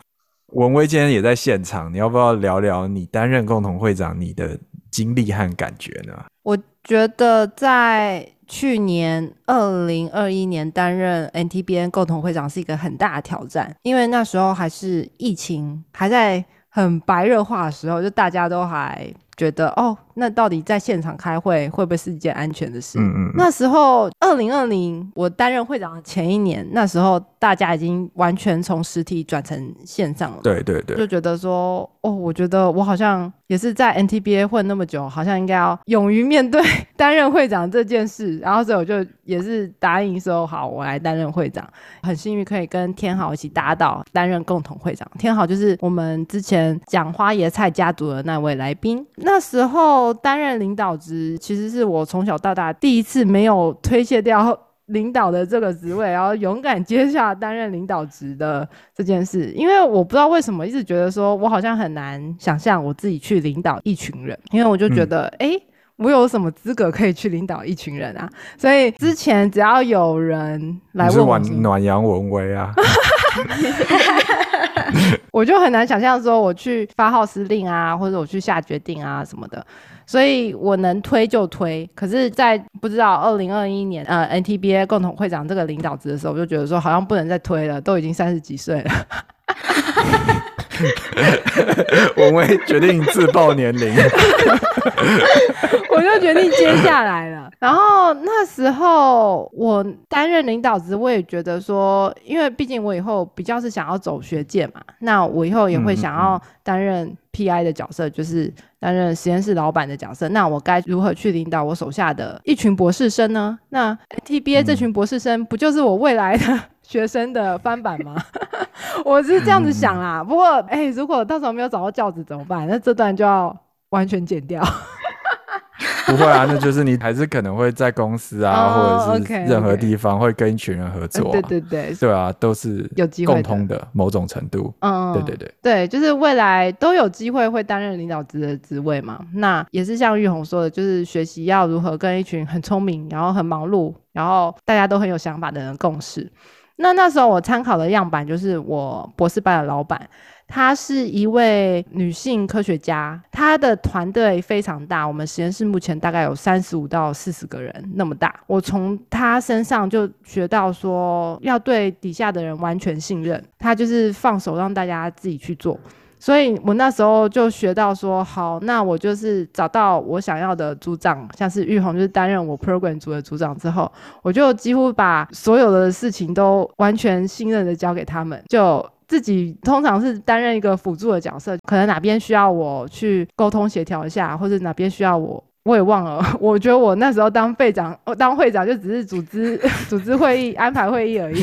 文威今天也在现场，你要不要聊聊你担任共同会长你的经历和感觉呢？我觉得在去年二零二一年担任 NTBN 共同会长是一个很大的挑战，因为那时候还是疫情还在很白热化的时候，就大家都还觉得哦，那到底在现场开会会不会是一件安全的事？嗯嗯，那时候，二零二零我担任会长的前一年，那时候大家已经完全从实体转成线上了。对对对就，觉得说，哦，我觉得我好像也是在 NTBA 混那么久，好像应该要勇于面对 担任会长这件事。然后所以我就也是答应说，好，我来担任会长。很幸运可以跟天豪一起搭档担任共同会长。天豪就是我们之前讲花椰菜家族的那位来宾。那时候担任领导职，其实是我从小到大第一次没有推卸掉。领导的这个职位，然后勇敢接下担任领导职的这件事，因为我不知道为什么一直觉得说我好像很难想象我自己去领导一群人，因为我就觉得，哎、我有什么资格可以去领导一群人啊？所以之前只要有人来问暖阳文威啊，我就很难想象说我去发号施令啊，或者我去下决定啊什么的，所以我能推就推。可是，在不知道二零二一年呃 NTBA 共同会长这个领导职的时候，我就觉得说好像不能再推了，都已经三十几岁了。文威决定自报年龄。我就决定接下来了。然后那时候我担任领导职，我也觉得说，因为毕竟我以后比较是想要走学界嘛，那我以后也会想要担任 PI 的角色，就是担任实验室老板的角色。那我该如何去领导我手下的一群博士生呢？那 TBA 这群博士生不就是我未来的学生的翻版吗？我是这样子想啦。不过，哎、如果到时候没有找到教子怎么办？那这段就要完全剪掉。不会啊，那就是你还是可能会在公司啊，哦或者是任何地方会跟一群人合作、啊对对对，对啊，都是有机会共通的某种程度。嗯，对对对，对，就是未来都有机会会担任领导职的职位嘛。那也是像玉红说的，就是学习要如何跟一群很聪明，然后很忙碌，然后大家都很有想法的人共事。那那时候我参考的样板就是我博士班的老板，她是一位女性科学家，她的团队非常大，我们实验室目前大概有三十五到四十个人那么大。我从她身上就学到说，要对底下的人完全信任，她就是放手让大家自己去做。所以我那时候就学到说，好，那我就是找到我想要的组长，像是玉红就是担任我 program 组的组长之后，我就几乎把所有的事情都完全信任的交给他们，就自己通常是担任一个辅助的角色，可能哪边需要我去沟通协调一下，或者哪边需要我。我也忘了，我觉得我那时候当会长，我当会长就只是组织 组织会议、安排会议而已，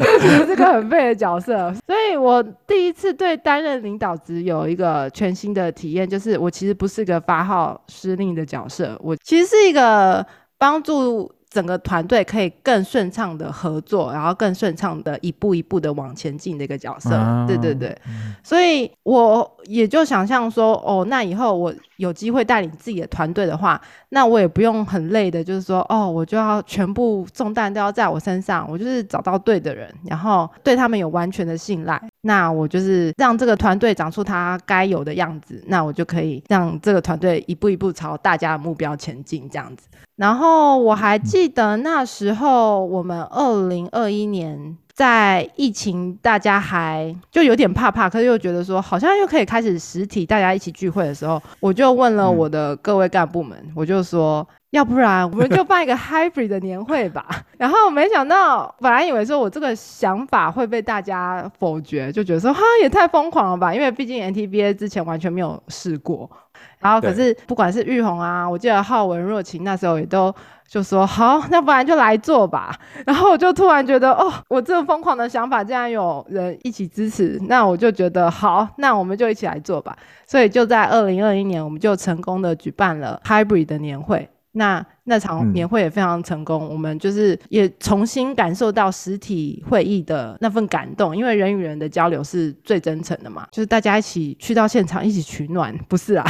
就其实是个很废的角色。所以我第一次对担任领导职有一个全新的体验，就是我其实不是个发号施令的角色，我其实是一个帮助整个团队可以更顺畅的合作，然后更顺畅的一步一步的往前进的一个角色。啊对对对，所以我也就想象说，哦，那以后我有机会带领自己的团队的话，那我也不用很累的，就是说，哦，我就要全部重担都要在我身上，我就是找到对的人，然后对他们有完全的信赖，那我就是让这个团队长出他该有的样子，那我就可以让这个团队一步一步朝大家的目标前进，这样子。然后我还记得那时候我们二零二一年。在疫情，大家还就有点怕怕，可是又觉得说好像又可以开始实体大家一起聚会的时候，我就问了我的各位干部们，我就说，要不然我们就办一个 hybrid 的年会吧。然后没想到，本来以为说我这个想法会被大家否决，就觉得说哈也太疯狂了吧，因为毕竟 NTBA 之前完全没有试过。然后可是不管是玉红啊，我记得浩文、若晴那时候也都。就说好，那不然就来做吧。然后我就突然觉得，哦，我这个疯狂的想法竟然有人一起支持，那我就觉得好，那我们就一起来做吧。所以就在二零二一年，我们就成功的举办了 Hybrid 的年会。那那场年会也非常成功，我们就是也重新感受到实体会议的那份感动，因为人与人的交流是最真诚的嘛，就是大家一起去到现场一起取暖，不是啊？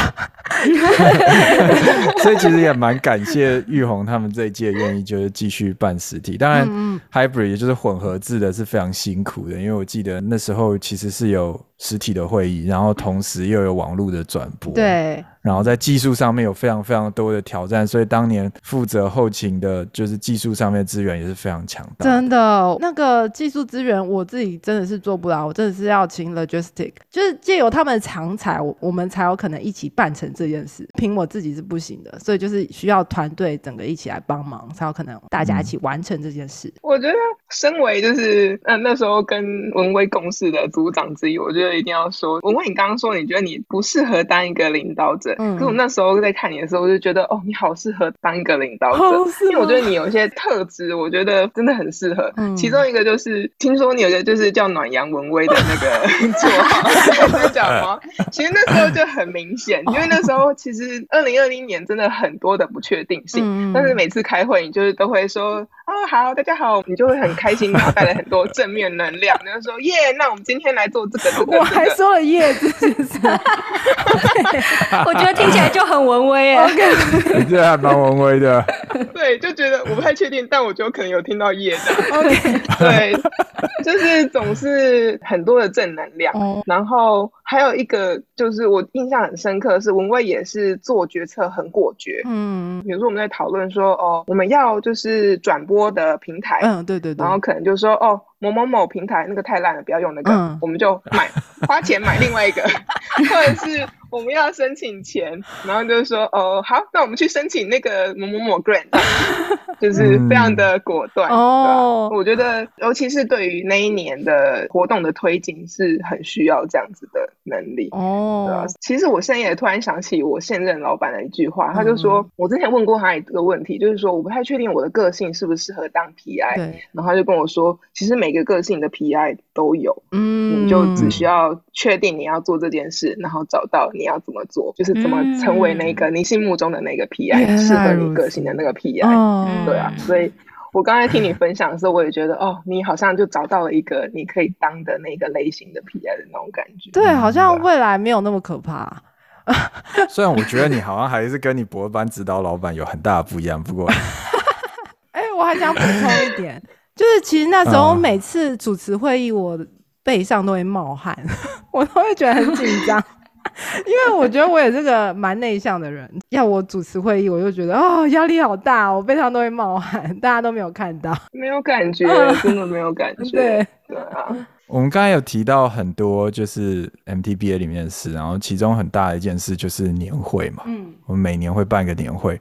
所以其实也蛮感谢玉红他们这一届愿意就是继续办实体，当然 hybrid 也就是混合制的是非常辛苦的，因为我记得那时候其实是有实体的会议，然后同时又有网络的转播，对。然后在技术上面有非常非常多的挑战，所以当年负责后勤的，就是技术上面资源也是非常强大。真的，那个技术资源我自己真的是做不了，我真的是要请 logistic，就是借由他们的长才，我们才有可能一起办成这件事。凭我自己是不行的，所以就是需要团队整个一起来帮忙，才有可能大家一起完成这件事。我觉得，身为就是嗯那时候跟文威共事的组长之一，我觉得一定要说，文威，你刚刚说你觉得你不适合当一个领导者。嗯，可是我那时候在看你的时候，我就觉得哦，你好适合当一个领导者，因为我觉得你有一些特质，我觉得真的很适合。其中一个就是，听说你有个就是叫暖阳文威的那个 绰号，在讲吗？其实那时候就很明显，因为那时候其实二零二零年真的很多的不确定性，但是每次开会，你就是都会说啊好，大家好，你就会很开心，然后带来很多正面能量，然后说耶，那我们今天来做这个这个。我还说了耶字，我觉得听起来。就很文威哎，你这还蛮文威的。对，就觉得我不太确定，但我觉得可能有听到叶的。OK，对，就是总是很多的正能量。然后还有一个就是我印象很深刻是文威也是做决策很果决。嗯，比如说我们在讨论说哦，我们要就是转播的平台。嗯，对对对。然后可能就说哦。某某某平台那个太烂了，不要用那个，我们就买花钱买另外一个，或者是我们要申请钱，然后就是说哦好，那我们去申请那个某某某 grant，就是非常的果断哦。我觉得尤其是对于那一年的活动的推进是很需要这样子的能力哦。其实我现在也突然想起我现任老板的一句话，他就说我之前问过他一个问题，就是说我不太确定我的个性适不是适合当 PI，然后他就跟我说，其实每一个个性的 PI 都有，嗯，你就只需要确定你要做这件事，然后找到你要怎么做，就是怎么成为那个你心目中的那个 PI，适合你个性的那个 PI。对啊，所以我刚才听你分享的时候，我也觉得哦，你好像就找到了一个你可以当的那个类型的 PI 的那种感觉。对，好像未来没有那么可怕。虽然我觉得你好像还是跟你博班指导老板有很大的不一样，不过，哎，我还想补充一点。就是其实那时候每次主持会议，我背上都会冒汗，我都会觉得很紧张，因为我觉得我也是个蛮内向的人，要我主持会议，我就觉得哦压力好大，我背上都会冒汗，大家都没有看到，没有感觉，真的没有感觉。对。对啊，我们刚才有提到很多就是 MTBA 里面的事，然后其中很大的一件事就是年会嘛，嗯，我们每年会办一个年会。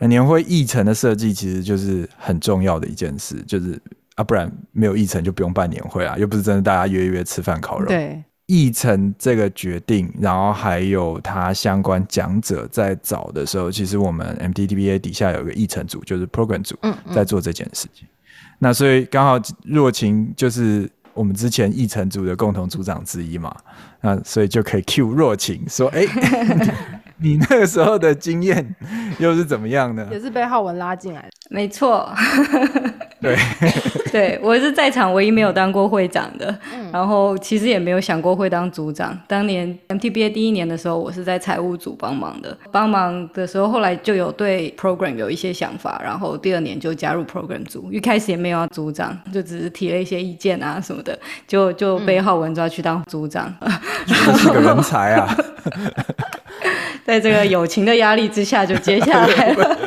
年会议程的设计其实就是很重要的一件事，就是啊，不然没有议程就不用办年会啊，又不是真的大家约约吃饭烤肉。对，议程这个决定，然后还有他相关讲者在找的时候，其实我们 MTTBA 底下有一个议程组，就是 Program 组，在做这件事情。那所以刚好若晴就是我们之前议程组的共同组长之一嘛，那所以就可以 Q 若晴说，哎。你那个时候的经验又是怎么样呢？也是被浩文拉进来的，没错。对，对我是在场唯一没有当过会长的，然后其实也没有想过会当组长。当年 MTBA 第一年的时候，我是在财务组帮忙的。帮忙的时候，后来就有对 program 有一些想法，然后第二年就加入 program 组。一开始也没有要组长，就只是提了一些意见啊什么的，就就被浩文抓去当组长。是个人才啊！在这个友情的压力之下，就接下来了。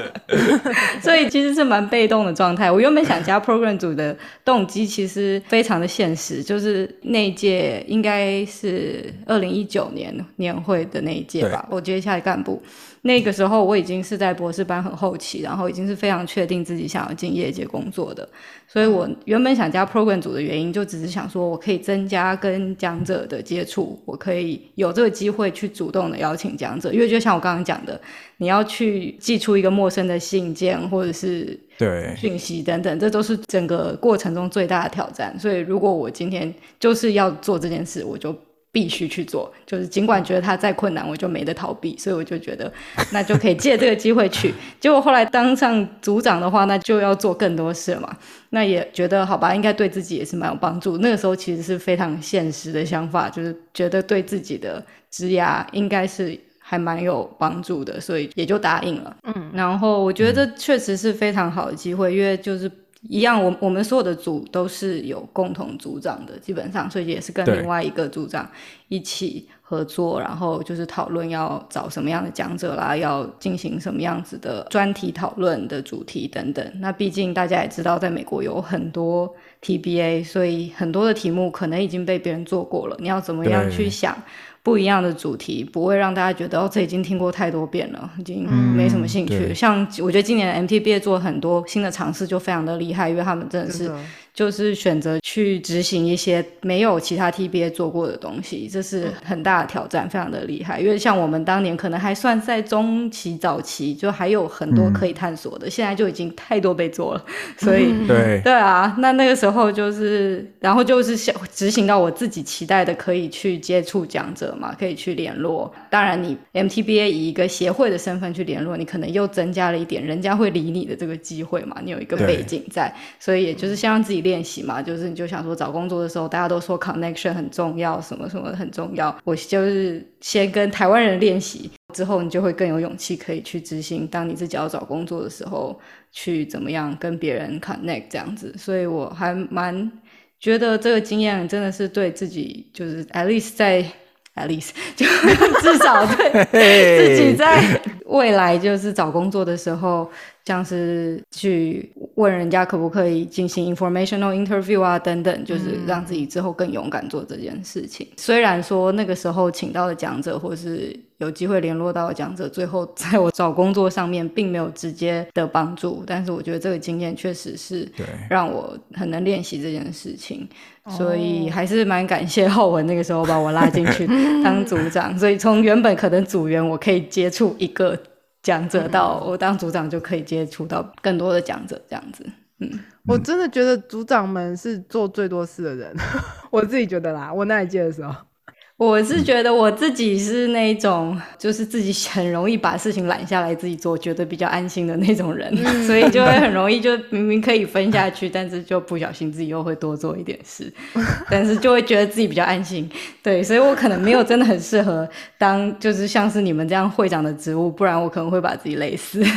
所以其实是蛮被动的状态。我原本想加 program 组的动机其实非常的现实，就是那一届应该是二零一九年年会的那一届吧，我接下来干部。那个时候我已经是在博士班很后期，然后已经是非常确定自己想要进业界工作的，所以我原本想加 program 组的原因，就只是想说我可以增加跟讲者的接触，我可以有这个机会去主动的邀请讲者，因为就像我刚刚讲的，你要去寄出一个陌生的信件或者是对讯息等等，这都是整个过程中最大的挑战。所以如果我今天就是要做这件事，我就。必须去做，就是尽管觉得它再困难，我就没得逃避，所以我就觉得那就可以借这个机会去。结果后来当上组长的话，那就要做更多事嘛。那也觉得好吧，应该对自己也是蛮有帮助。那个时候其实是非常现实的想法，就是觉得对自己的职涯应该是还蛮有帮助的，所以也就答应了。嗯，然后我觉得这确实是非常好的机会，因为就是。一样，我我们所有的组都是有共同组长的，基本上，所以也是跟另外一个组长一起合作，然后就是讨论要找什么样的讲者啦，要进行什么样子的专题讨论的主题等等。那毕竟大家也知道，在美国有很多 TBA，所以很多的题目可能已经被别人做过了，你要怎么样去想？不一样的主题不会让大家觉得哦，这已经听过太多遍了，已经没什么兴趣。像我觉得今年 MTB 做很多新的尝试，就非常的厉害，因为他们真的是。就是选择去执行一些没有其他 TBA 做过的东西，这是很大的挑战，非常的厉害。因为像我们当年可能还算在中期早期，就还有很多可以探索的，现在就已经太多被做了。所以，对 对啊，那那个时候就是，然后就是想执行到我自己期待的，可以去接触讲者嘛，可以去联络。当然，你 MTBA 以一个协会的身份去联络，你可能又增加了一点人家会理你的这个机会嘛，你有一个背景在，所以也就是先让自己。练习嘛，就是你就想说找工作的时候，大家都说 connection 很重要，什么什么很重要。我就是先跟台湾人练习，之后你就会更有勇气可以去执行。当你自己要找工作的时候，去怎么样跟别人 connect 这样子。所以我还蛮觉得这个经验真的是对自己，就是 at least 在 at least 就 至少对自己在未来就是找工作的时候。像是去问人家可不可以进行 informational interview 啊，等等，就是让自己之后更勇敢做这件事情。虽然说那个时候请到的讲者，或是有机会联络到的讲者，最后在我找工作上面并没有直接的帮助，但是我觉得这个经验确实是让我很能练习这件事情，所以还是蛮感谢浩文那个时候把我拉进去 当组长。所以从原本可能组员，我可以接触一个。讲者到我当组长就可以接触到更多的讲者，这样子。嗯，我真的觉得组长们是做最多事的人，我自己觉得啦。我那一届的时候。我是觉得我自己是那种，就是自己很容易把事情揽下来自己做，觉得比较安心的那种人，所以就会很容易就明明可以分下去，但是就不小心自己又会多做一点事，但是就会觉得自己比较安心。对，所以我可能没有真的很适合当就是像是你们这样会长的职务，不然我可能会把自己累死。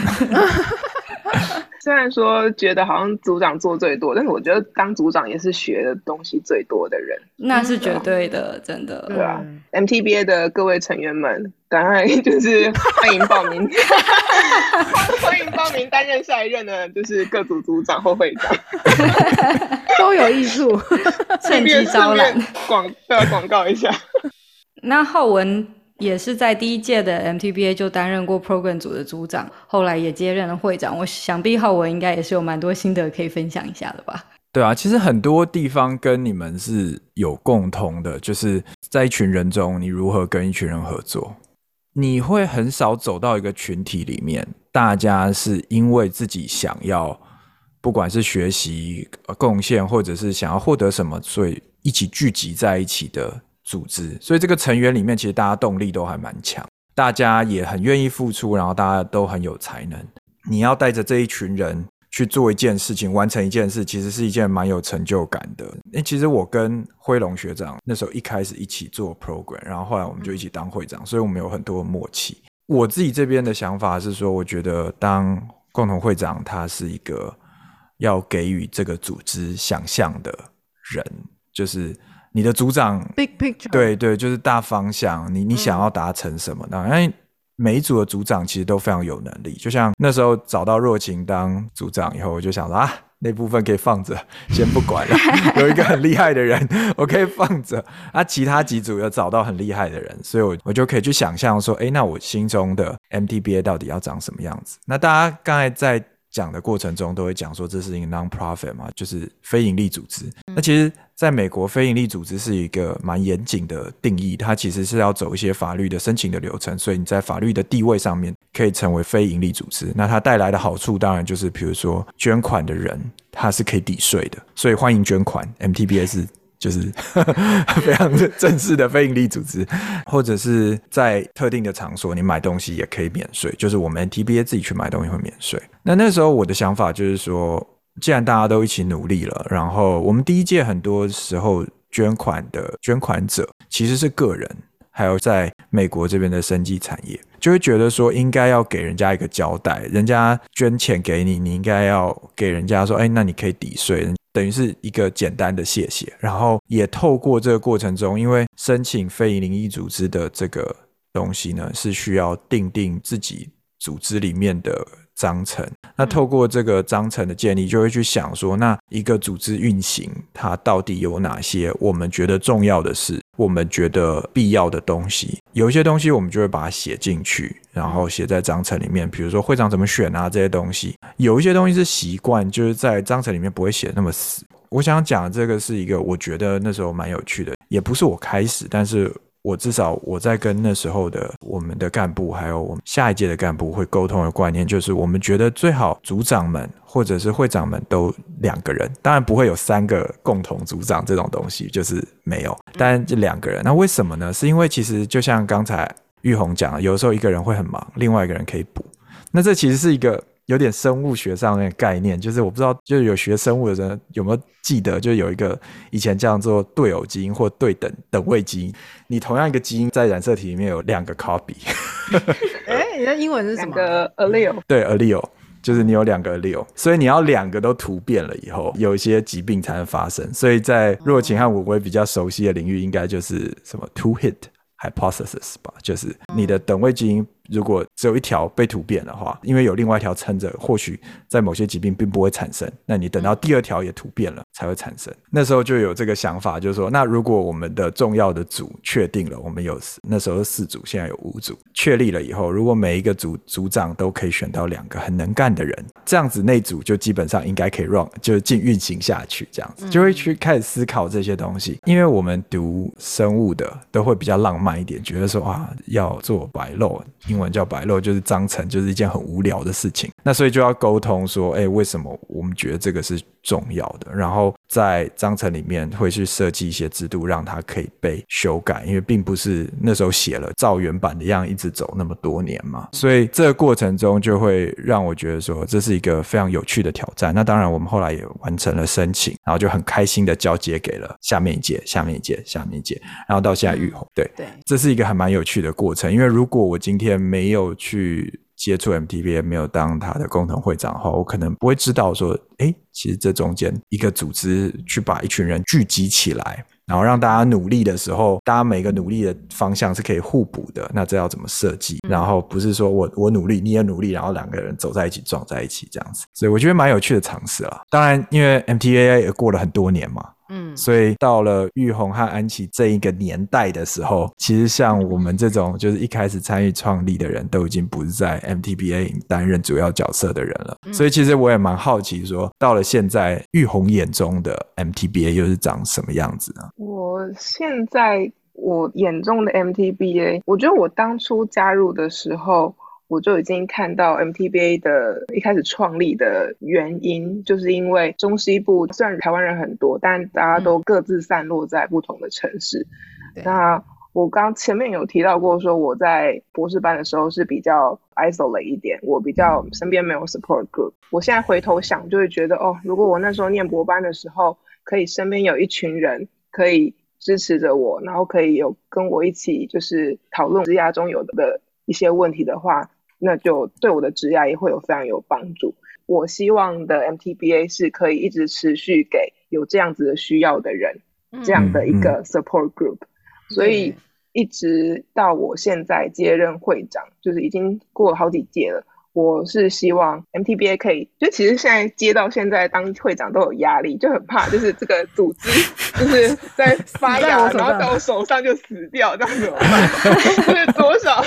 虽然说觉得好像组长做最多，但是我觉得当组长也是学的东西最多的人。那是绝对的，真的。对啊，MTBA 的各位成员们，赶快就是 欢迎报名，欢迎报名担任下一任的，就是各组组长或会长，都有艺术，趁机招揽。广要广告一下。那浩文。也是在第一届的 MTBA 就担任过 Program 组的组长，后来也接任了会长。我想必浩文应该也是有蛮多心得可以分享一下的吧？对啊，其实很多地方跟你们是有共通的，就是在一群人中，你如何跟一群人合作？你会很少走到一个群体里面，大家是因为自己想要，不管是学习、贡献，或者是想要获得什么，所以一起聚集在一起的。组织，所以这个成员里面，其实大家动力都还蛮强，大家也很愿意付出，然后大家都很有才能。你要带着这一群人去做一件事情，完成一件事，其实是一件蛮有成就感的。那，其实我跟辉龙学长那时候一开始一起做 program，然后后来我们就一起当会长，所以我们有很多默契。我自己这边的想法是说，我觉得当共同会长，他是一个要给予这个组织想象的人，就是你的组长 big picture，对对，就是大方向，你你想要达成什么呢？因为每一组的组长其实都非常有能力，就像那时候找到若晴当组长以后，我就想说啊，那部分可以放着，先不管了。有一个很厉害的人，我可以放着。啊，其他几组有找到很厉害的人，所以我我就可以去想象说，哎，那我心中的 MTBA 到底要长什么样子？那大家刚才在。讲的过程中都会讲说这是一个 non-profit 嘛，就是非营利组织。那其实在美国，非营利组织是一个蛮严谨的定义，它其实是要走一些法律的申请的流程，所以你在法律的地位上面可以成为非营利组织。那它带来的好处当然就是，比如说捐款的人他是可以抵税的，所以欢迎捐款。MTBS。就是 非常正式的非营利组织，或者是在特定的场所，你买东西也可以免税。就是我们 TBA 自己去买东西会免税。那那时候我的想法就是说，既然大家都一起努力了，然后我们第一届很多时候捐款的捐款者其实是个人，还有在美国这边的生技产业，就会觉得说应该要给人家一个交代，人家捐钱给你，你应该要给人家说，哎，那你可以抵税。等于是一个简单的谢谢，然后也透过这个过程中，因为申请非营利组织的这个东西呢，是需要定定自己组织里面的章程。那透过这个章程的建立，就会去想说，那一个组织运行它到底有哪些我们觉得重要的事，我们觉得必要的东西。有一些东西我们就会把它写进去，然后写在章程里面。比如说会长怎么选啊这些东西。有一些东西是习惯，就是在章程里面不会写那么死。我想讲这个是一个我觉得那时候蛮有趣的，也不是我开始，但是。我至少我在跟那时候的我们的干部，还有我们下一届的干部会沟通的观念，就是我们觉得最好组长们或者是会长们都两个人，当然不会有三个共同组长这种东西，就是没有，但这两个人，那为什么呢？是因为其实就像刚才玉红讲，有时候一个人会很忙，另外一个人可以补，那这其实是一个。有点生物学上面的概念，就是我不知道，就是有学生物的人有没有记得，就有一个以前叫做对偶基因或对等等位基因。你同样一个基因在染色体里面有两个 copy。哎，你的英文是什么？个 allele。对，allele 就是你有两个 allele，所以你要两个都突变了以后，有一些疾病才能发生。所以在若晴和我我比较熟悉的领域，应该就是什么 two hit hypothesis 吧，就是你的等位基因。如果只有一条被突变的话，因为有另外一条撑着，或许在某些疾病并不会产生。那你等到第二条也突变了才会产生。那时候就有这个想法，就是说，那如果我们的重要的组确定了，我们有那时候四组，现在有五组确立了以后，如果每一个组组长都可以选到两个很能干的人，这样子那组就基本上应该可以 run 就进运行下去，这样子就会去开始思考这些东西。因为我们读生物的都会比较浪漫一点，觉得说啊要做白肉，因为文叫白漏，就是章程，就是一件很无聊的事情。那所以就要沟通说，哎，为什么我们觉得这个是重要的？然后在章程里面会去设计一些制度，让它可以被修改，因为并不是那时候写了照原版的样一直走那么多年嘛。所以这个过程中就会让我觉得说，这是一个非常有趣的挑战。那当然，我们后来也完成了申请，然后就很开心的交接给了下面一届、下面一届、下面一届，然后到现在玉红。对对，这是一个还蛮有趣的过程。因为如果我今天没有去接触 MTBA，没有当他的共同会长的话，我可能不会知道说，哎，其实这中间一个组织去把一群人聚集起来，然后让大家努力的时候，大家每个努力的方向是可以互补的。那这要怎么设计？然后不是说我我努力，你也努力，然后两个人走在一起撞在一起这样子。所以我觉得蛮有趣的尝试了。当然，因为 MTBA 也过了很多年嘛。嗯，所以到了玉红和安琪这一个年代的时候，其实像我们这种就是一开始参与创立的人都已经不是在 MTBA 担任主要角色的人了。所以其实我也蛮好奇，说到了现在玉红眼中的 MTBA 又是长什么样子呢？我现在我眼中的 MTBA，我觉得我当初加入的时候。我就已经看到 MTBA 的一开始创立的原因，就是因为中西部虽然台湾人很多，但大家都各自散落在不同的城市。那我刚前面有提到过，说我在博士班的时候是比较 isolate 一点，我比较身边没有 support group。我现在回头想，就会觉得哦，如果我那时候念博班的时候，可以身边有一群人可以支持着我，然后可以有跟我一起就是讨论职涯中有的一些问题的话，那就对我的职涯也会有非常有帮助。我希望的 MTBA 是可以一直持续给有这样子的需要的人这样的一个 support group。所以一直到我现在接任会长，就是已经过了好几届了。我是希望 MTBA 可以，就其实现在接到现在当会长都有压力，就很怕，就是这个组织 就是在发芽，然后到我手上就死掉，这样怎么办？就是多少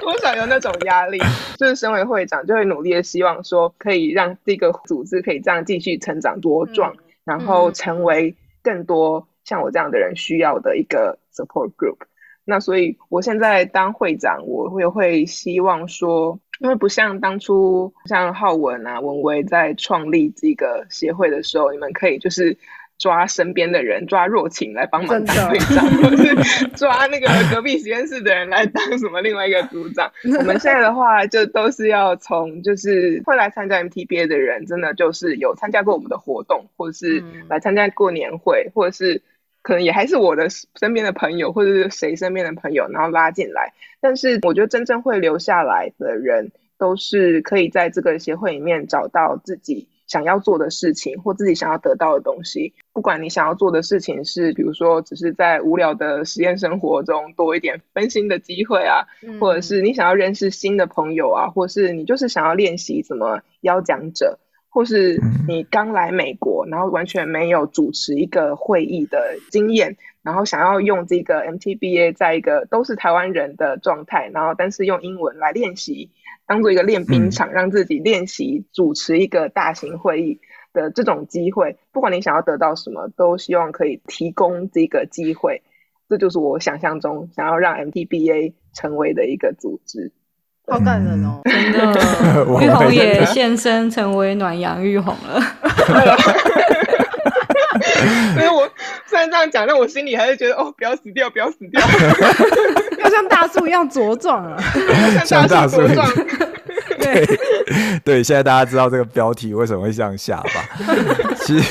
多少有那种压力。就是身为会长，就会努力的希望说，可以让这个组织可以这样继续成长茁壮，然后成为更多像我这样的人需要的一个 support group。那所以我现在当会长，我会会希望说。因为不像当初像浩文啊、文威在创立这个协会的时候，你们可以就是抓身边的人，抓若晴来帮忙当会长，或是抓那个隔壁实验室的人来当什么另外一个组长。我们现在的话，就都是要从就是会来参加 MTBA 的人，真的就是有参加过我们的活动，或者是来参加过年会，或者是。可能也还是我的身边的朋友，或者是谁身边的朋友，然后拉进来。但是我觉得真正会留下来的人，都是可以在这个协会里面找到自己想要做的事情，或自己想要得到的东西。不管你想要做的事情是，比如说只是在无聊的实验生活中多一点分心的机会啊，或者是你想要认识新的朋友啊，或是你就是想要练习怎么邀讲者。或是你刚来美国，然后完全没有主持一个会议的经验，然后想要用这个 MTBA 在一个都是台湾人的状态，然后但是用英文来练习，当做一个练兵场，让自己练习主持一个大型会议的这种机会。不管你想要得到什么，都希望可以提供这个机会。这就是我想象中想要让 MTBA 成为的一个组织。好感人哦！真的，玉红也现身成为暖阳玉红了。所以，我虽然这样讲，但我心里还是觉得，哦，不要死掉，不要死掉，要像大树一样茁壮啊！像大树一样。对对，现在大家知道这个标题为什么会这样下吧？其实，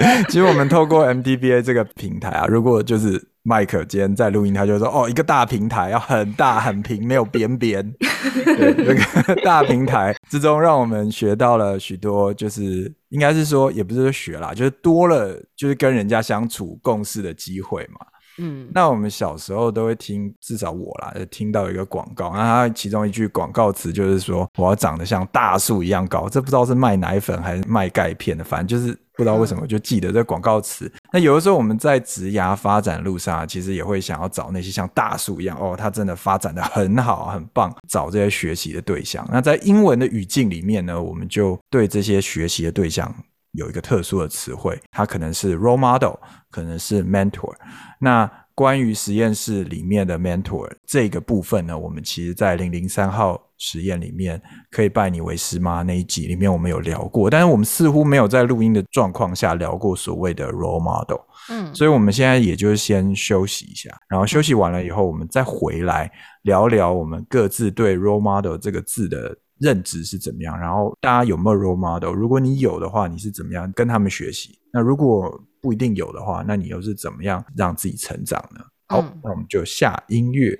其实我们透过 MDBA 这个平台啊，如果就是麦克今天在录音，他就说：“哦，一个大平台要很大很平，没有边边。”对，这个 大平台之中，让我们学到了许多，就是应该是说，也不是说学啦，就是多了，就是跟人家相处共事的机会嘛。嗯，那我们小时候都会听，至少我啦，听到一个广告，那它其中一句广告词就是说，我要长得像大树一样高。这不知道是卖奶粉还是卖钙片的，反正就是不知道为什么就记得这广告词。那有的时候我们在职涯发展路上，其实也会想要找那些像大树一样，哦，它真的发展的很好，很棒，找这些学习的对象。那在英文的语境里面呢，我们就对这些学习的对象。有一个特殊的词汇，它可能是 role model，可能是 mentor。那关于实验室里面的 mentor 这个部分呢，我们其实在零零三号实验里面可以拜你为师吗那一集里面我们有聊过，但是我们似乎没有在录音的状况下聊过所谓的 role model。嗯，所以我们现在也就是先休息一下，然后休息完了以后，我们再回来聊聊我们各自对 role model 这个字的。认知是怎么样？然后大家有没有 role model？如果你有的话，你是怎么样跟他们学习？那如果不一定有的话，那你又是怎么样让自己成长呢？好，那我们就下音乐。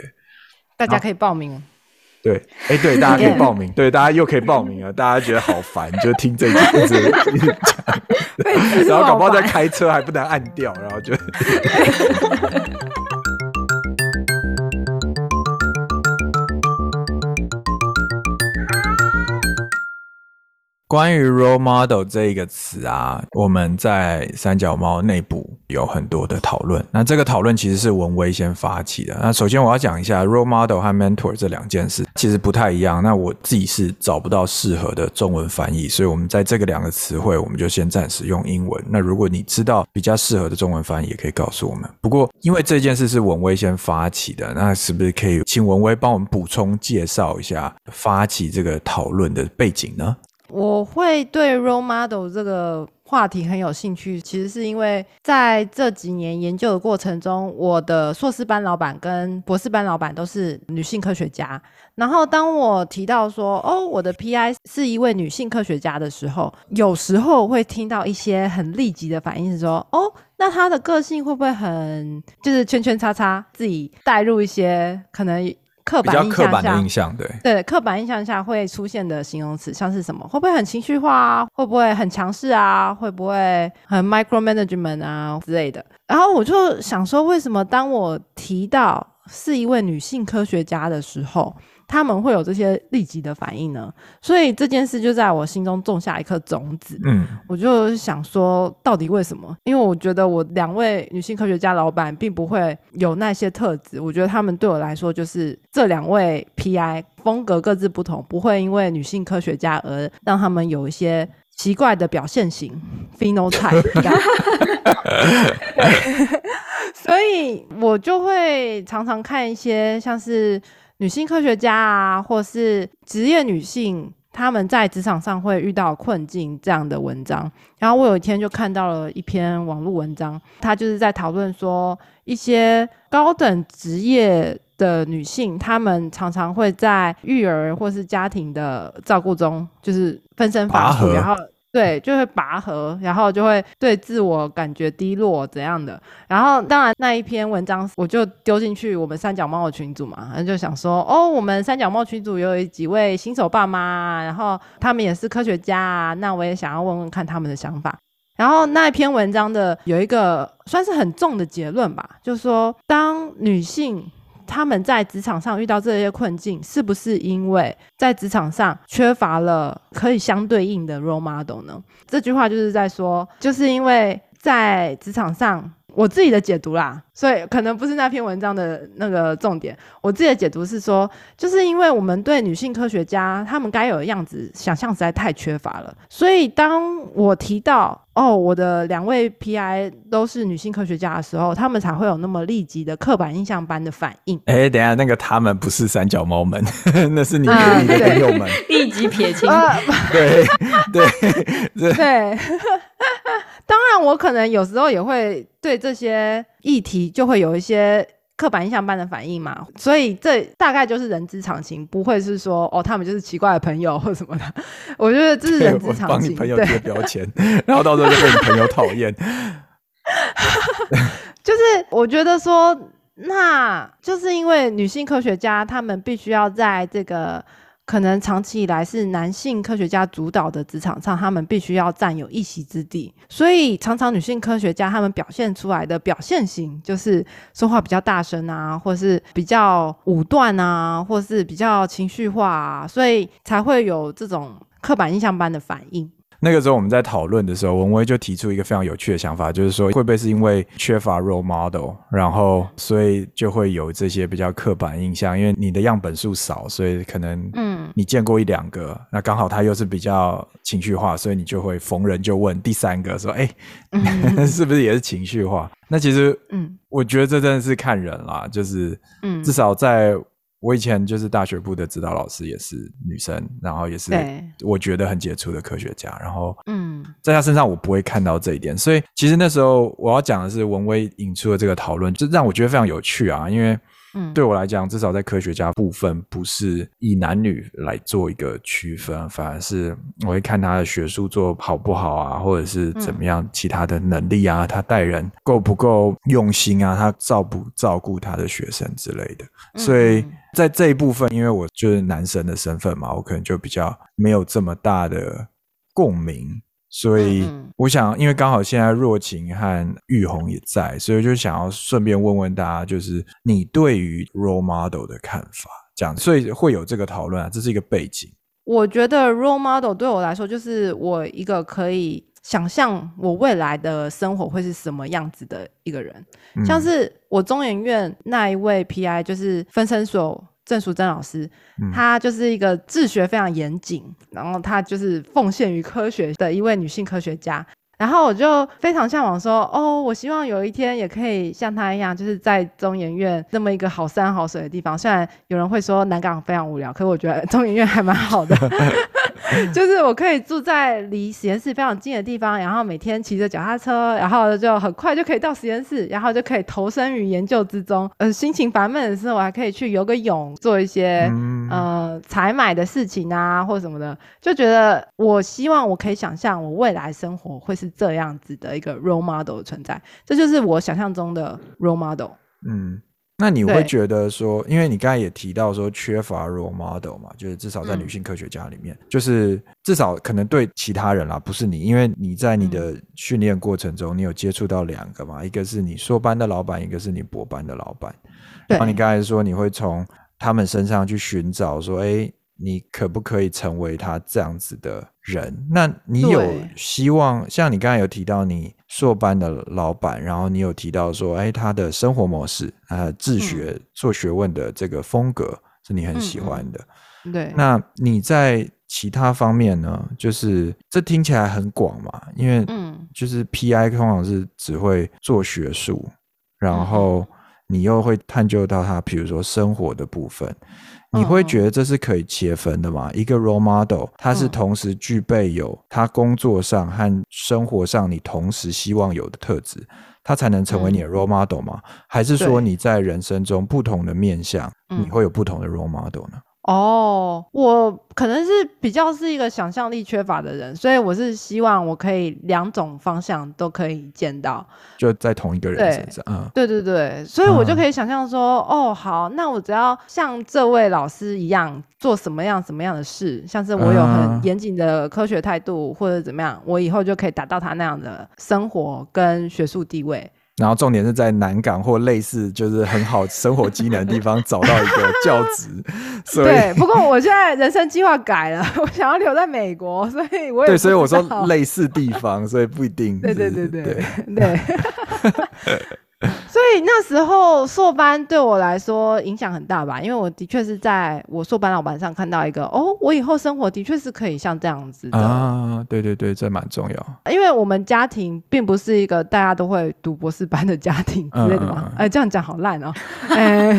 大家可以报名。对，哎，对，大家可以报名。对，大家又可以报名了。大家觉得好烦，就听这一直一直讲，然后搞不好在开车还不能按掉，然后就。关于 role model 这一个词啊，我们在三角猫内部有很多的讨论。那这个讨论其实是文威先发起的。那首先我要讲一下 role model 和 mentor 这两件事其实不太一样。那我自己是找不到适合的中文翻译，所以我们在这个两个词汇，我们就先暂时用英文。那如果你知道比较适合的中文翻译，也可以告诉我们。不过因为这件事是文威先发起的，那是不是可以请文威帮我们补充介绍一下发起这个讨论的背景呢？我会对 role model 这个话题很有兴趣，其实是因为在这几年研究的过程中，我的硕士班老板跟博士班老板都是女性科学家。然后当我提到说，哦，我的 PI 是一位女性科学家的时候，有时候会听到一些很立即的反应，是说，哦，那她的个性会不会很就是圈圈叉叉，自己带入一些可能。刻板印象的印象，对对，刻板印象下会出现的形容词，像是什么？会不会很情绪化啊？会不会很强势啊？会不会很 micro management 啊之类的？然后我就想说，为什么当我提到是一位女性科学家的时候？他们会有这些立即的反应呢，所以这件事就在我心中种下一颗种子。嗯，我就想说，到底为什么？因为我觉得我两位女性科学家老板并不会有那些特质，我觉得他们对我来说就是这两位 PI 风格各自不同，不会因为女性科学家而让他们有一些奇怪的表现型 phenotype。所以我就会常常看一些像是。女性科学家啊，或是职业女性，她们在职场上会遇到困境这样的文章。然后我有一天就看到了一篇网络文章，它就是在讨论说，一些高等职业的女性，她们常常会在育儿或是家庭的照顾中，就是分身乏术，然后。对，就会拔河，然后就会对自我感觉低落怎样的。然后当然那一篇文章我就丢进去我们三角猫的群组嘛，然后就想说，哦，我们三角猫群组有几位新手爸妈，然后他们也是科学家，那我也想要问问看他们的想法。然后那一篇文章的有一个算是很重的结论吧，就是说当女性。他们在职场上遇到这些困境，是不是因为在职场上缺乏了可以相对应的 role model 呢？这句话就是在说，就是因为在职场上。我自己的解读啦，所以可能不是那篇文章的那个重点。我自己的解读是说，就是因为我们对女性科学家她们该有的样子想象实在太缺乏了，所以当我提到哦，我的两位 PI 都是女性科学家的时候，他们才会有那么立即的刻板印象般的反应。哎，等下，那个他们不是三角猫们，那是你你的朋友们，立即撇清。对对 对。当然，我可能有时候也会对这些议题就会有一些刻板印象般的反应嘛，所以这大概就是人之常情，不会是说哦，他们就是奇怪的朋友或什么的。我觉得这是人之常情。帮你朋友贴标签，然后到时候就被你朋友讨厌。就是我觉得说，那就是因为女性科学家她们必须要在这个。可能长期以来是男性科学家主导的职场上，他们必须要占有一席之地，所以常常女性科学家他们表现出来的表现型就是说话比较大声啊，或是比较武断啊，或是比较情绪化，啊，所以才会有这种刻板印象般的反应。那个时候我们在讨论的时候，文威就提出一个非常有趣的想法，就是说会不会是因为缺乏 role model，然后所以就会有这些比较刻板印象，因为你的样本数少，所以可能嗯你见过一两个，那刚好他又是比较情绪化，所以你就会逢人就问第三个说，哎，是不是也是情绪化？那其实嗯，我觉得这真的是看人啦，就是嗯，至少在。我以前就是大学部的指导老师，也是女生，然后也是我觉得很杰出的科学家。然后，嗯，在她身上我不会看到这一点，所以其实那时候我要讲的是文威引出的这个讨论，就让我觉得非常有趣啊，因为。嗯，对我来讲，至少在科学家部分，不是以男女来做一个区分，反而是我会看他的学术做好不好啊，或者是怎么样，其他的能力啊，他带人够不够用心啊，他照不照顾他的学生之类的。所以在这一部分，因为我就是男生的身份嘛，我可能就比较没有这么大的共鸣。所以我想，因为刚好现在若晴和玉红也在，所以就想要顺便问问大家，就是你对于 role model 的看法，这样，所以会有这个讨论啊，这是一个背景。我觉得 role model 对我来说，就是我一个可以想象我未来的生活会是什么样子的一个人，像是我中研院那一位 PI，就是分身所。郑淑珍老师，她就是一个治学非常严谨，然后她就是奉献于科学的一位女性科学家。然后我就非常向往说，哦，我希望有一天也可以像她一样，就是在中研院那么一个好山好水的地方。虽然有人会说南港非常无聊，可是我觉得中研院还蛮好的。就是我可以住在离实验室非常近的地方，然后每天骑着脚踏车，然后就很快就可以到实验室，然后就可以投身于研究之中。呃，心情烦闷的时候，我还可以去游个泳，做一些、嗯呃采买的事情啊，或什么的。就觉得我希望我可以想象我未来生活会是这样子的一个 role model 的存在，这就是我想象中的 role model。嗯，那你会对。觉得说，因为你刚才也提到说缺乏 role model 嘛，就是至少在女嗯性科学家里面，就是至少可能对其他人啦，不是你，因为你在你的训练过程中，你有接触到两个嘛，一个是你硕班的老板，一个是你博班的老板。对。然后你刚才说你会从他们身上去寻找说，哎，你可不可以成为他这样子的人？那你有希望，像你刚才有提到你硕班的老板，然后你有提到说，哎，他的生活模式，呃，自学、做学问的这个风格是你很喜欢的。对，那你在其他方面呢？就是这听起来很广嘛，因为嗯就是 PI 通常是只会做学术，然嗯后你又会探究到他，比如说生活的部分，你会觉得这是可以切分的吗？一个 role model，他是嗯同时具备有他工作上和生活上你同时希望有的特质，他才能成为你的 role model 吗？还是说你在人生中不同的面向，嗯你会有不同的 role model 呢？哦，我可能是比较是一个想象力缺乏的人，所以我是希望我可以两种方向都可以见到。就在同一个人对身上，嗯对对对，所以我就嗯可以想象说，哦，好，那我只要像这位老师一样做什么样什么样的事，像是我有嗯很严谨的科学态度或者怎么样，我以后就可以达到他那样的生活跟学术地位。然后重点是在南港或类似就是很好生活机能的地方找到一个教职，所以对，不过我现在人生计划改了，我想要留在美国，所以我也对，所以我说类似地方，所以不一定对对是对对对。所以那时候硕班对我来说影响很大吧，因为我的确是在我硕班老板上看到一个哦，我以后生活的确是可以像这样子的，啊，对对对，这蛮重要。因为我们家庭并不是一个大家都会读博士班的家庭之类的嘛嗯嗯嗯，哎、这样讲好烂哦，哎、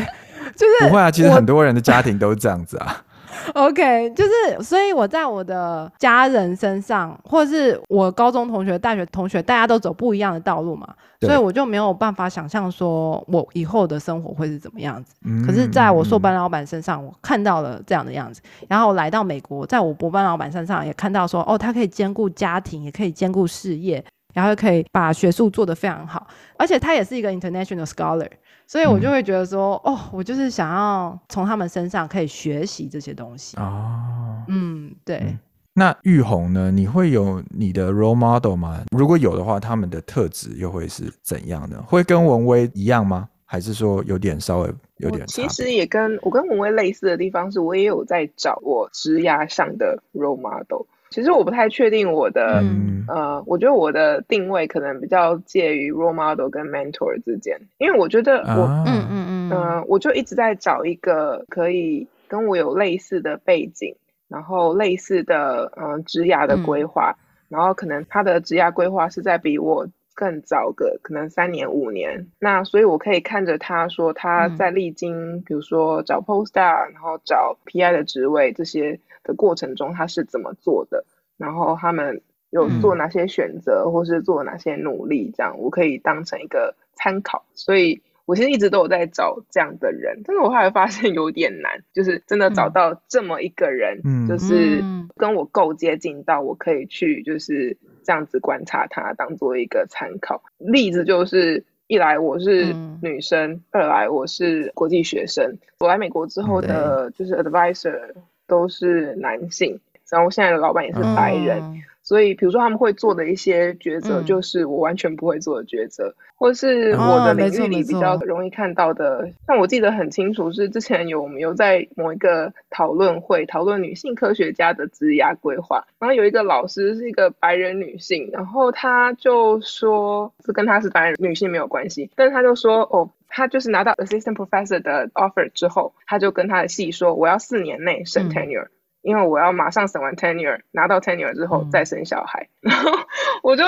就是不会啊，其实很多人的家庭都是这样子啊。OK，就是所以我在我的家人身上，或是我高中同学、大学同学，大家都走不一样的道路嘛，所以我就没有办法想象说我以后的生活会是怎么样子。嗯可是，在我硕嗯。班老板身上，我看到了这样的样子，然后来到美国，在我博班老板身上也看到说，哦，他可以兼顾家庭，也可以兼顾事业，然后可以把学术做得非常好，而且他也是一个 international scholar，所以我就嗯会觉得说，哦，我就是想要从他们身上可以学习这些东西。哦，嗯，对。嗯那玉红呢？你会有你的 role model 吗？如果有的话，他们的特质又会是怎样的？会跟文威一样吗？还是说有点稍微有点？其实也跟我跟文威类似的地方是，我也有在找我职涯上的 role model。其实我不太确定我的、嗯。呃，我觉得我的定位可能比较介于 role model 跟 mentor 之间，因为我觉得我啊嗯嗯嗯。呃，我就一直在找一个可以跟我有类似的背景，然后类似的呃职涯的规划，然后可能他的职涯规划是在比我更早个可能三年五年，那所以我可以看着他说他嗯。在历经、比如说找 postdoc，然后找 PI 的职位这些的过程中他是怎么做的，然后他们有做嗯哪些选择，或是做哪些努力，这样我可以当成一个参考。所以我其实一直都有在找这样的人，但是我后来发现有点难，就是真的找嗯到这么一个人，嗯就是嗯跟我够接近到我可以去就是这样子观察他，当做一个参考。例子就是。一来我是嗯女生，二来我是国际学生。我来美国之后的，就是 advisor 都是男性，然后现在的老板也是白人，嗯所以，比如说他们会做的一些抉择，嗯就是我完全不会做的抉择，或是我哦的领域里比较容易看到的。像我记得很清楚，是之前有我们有在某一个讨论会讨论女性科学家的职涯规划，然后有一个老师是一个白人女性，然后她就说，这跟她是白人女性没有关系，但是她就说，哦。她就是拿到 assistant professor 的 offer 之后，他就跟他的系说，我要四年内升嗯 tenure，、因为我要马上审完 tenure，拿到 tenure 之后嗯再生小孩。然后我就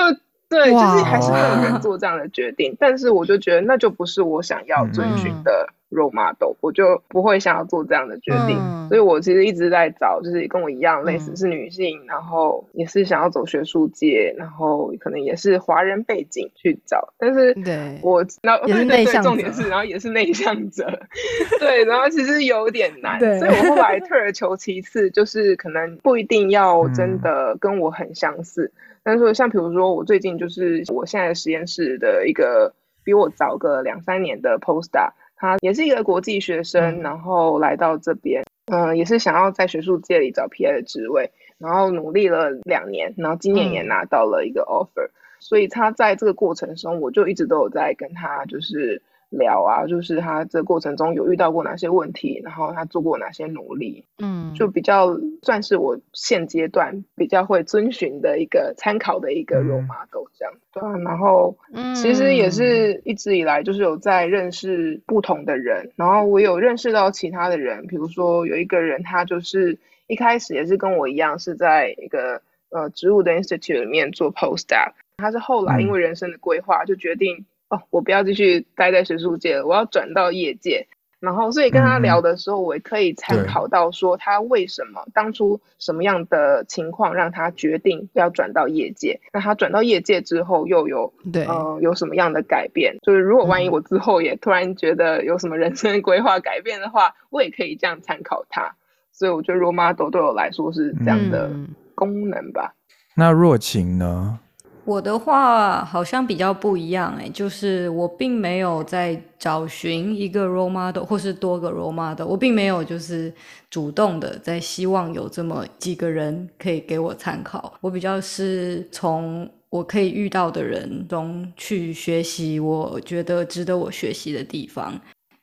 对，就是还是会有人做这样的决定，但是我就觉得那就不是我想要遵循的 role model，、我就不会想要做这样的决定。嗯所以我其实一直在找，就是跟我一样类似嗯是女性，然后也是想要走学术界，然后可能也是华人背景去找，但是对我然后也是内向重点是然后也是内向者，对，然后其实有点难，所以我后来退而求其次，就是可能不一定要真的跟我很相似，但是像比如说我最近就是我现在实验室的一个比我早个两三年的 postdoc，他也是一个国际学生，嗯。然后来到这边，嗯、也是想要在学术界里找 PI 的职位，然后努力了两年，然后今年也嗯。拿到了一个 offer，、所以他在这个过程中，我就一直都有在跟他就是聊啊，就是他这过程中有遇到过哪些问题，然后他做过哪些努力，嗯，就比较算是我现阶段比较会遵循的一个参考的一个嗯。role model 这样。对啊，然后嗯其实也是一直以来就是有在认识不同的人，然后我有认识到其他的人，比如说有一个人他就是一开始也是跟我一样是在一个呃植物的 institute 里面做 postdoc，他是后来因为人生的规划就决定、哦，我不要继续待在学术界了，我要转到业界。然后，所以跟他聊的时候，我也可以参考到说他为什么当初什么样的情况让他决定要转到业界。那他转到业界之后，又有对，呃有什么样的改变？就是如果万一嗯我之后也突然觉得有什么人生规划改变的话，我也可以这样参考他。所以我觉得 role model 对我来说是这样的嗯功能吧。那若晴呢？我的话好像比较不一样哎，就是我并没有在找寻一个 role model 或是多个 role model，我并没有就是主动的在希望有这么几个人可以给我参考，我比较是从我可以遇到的人中去学习我觉得值得我学习的地方。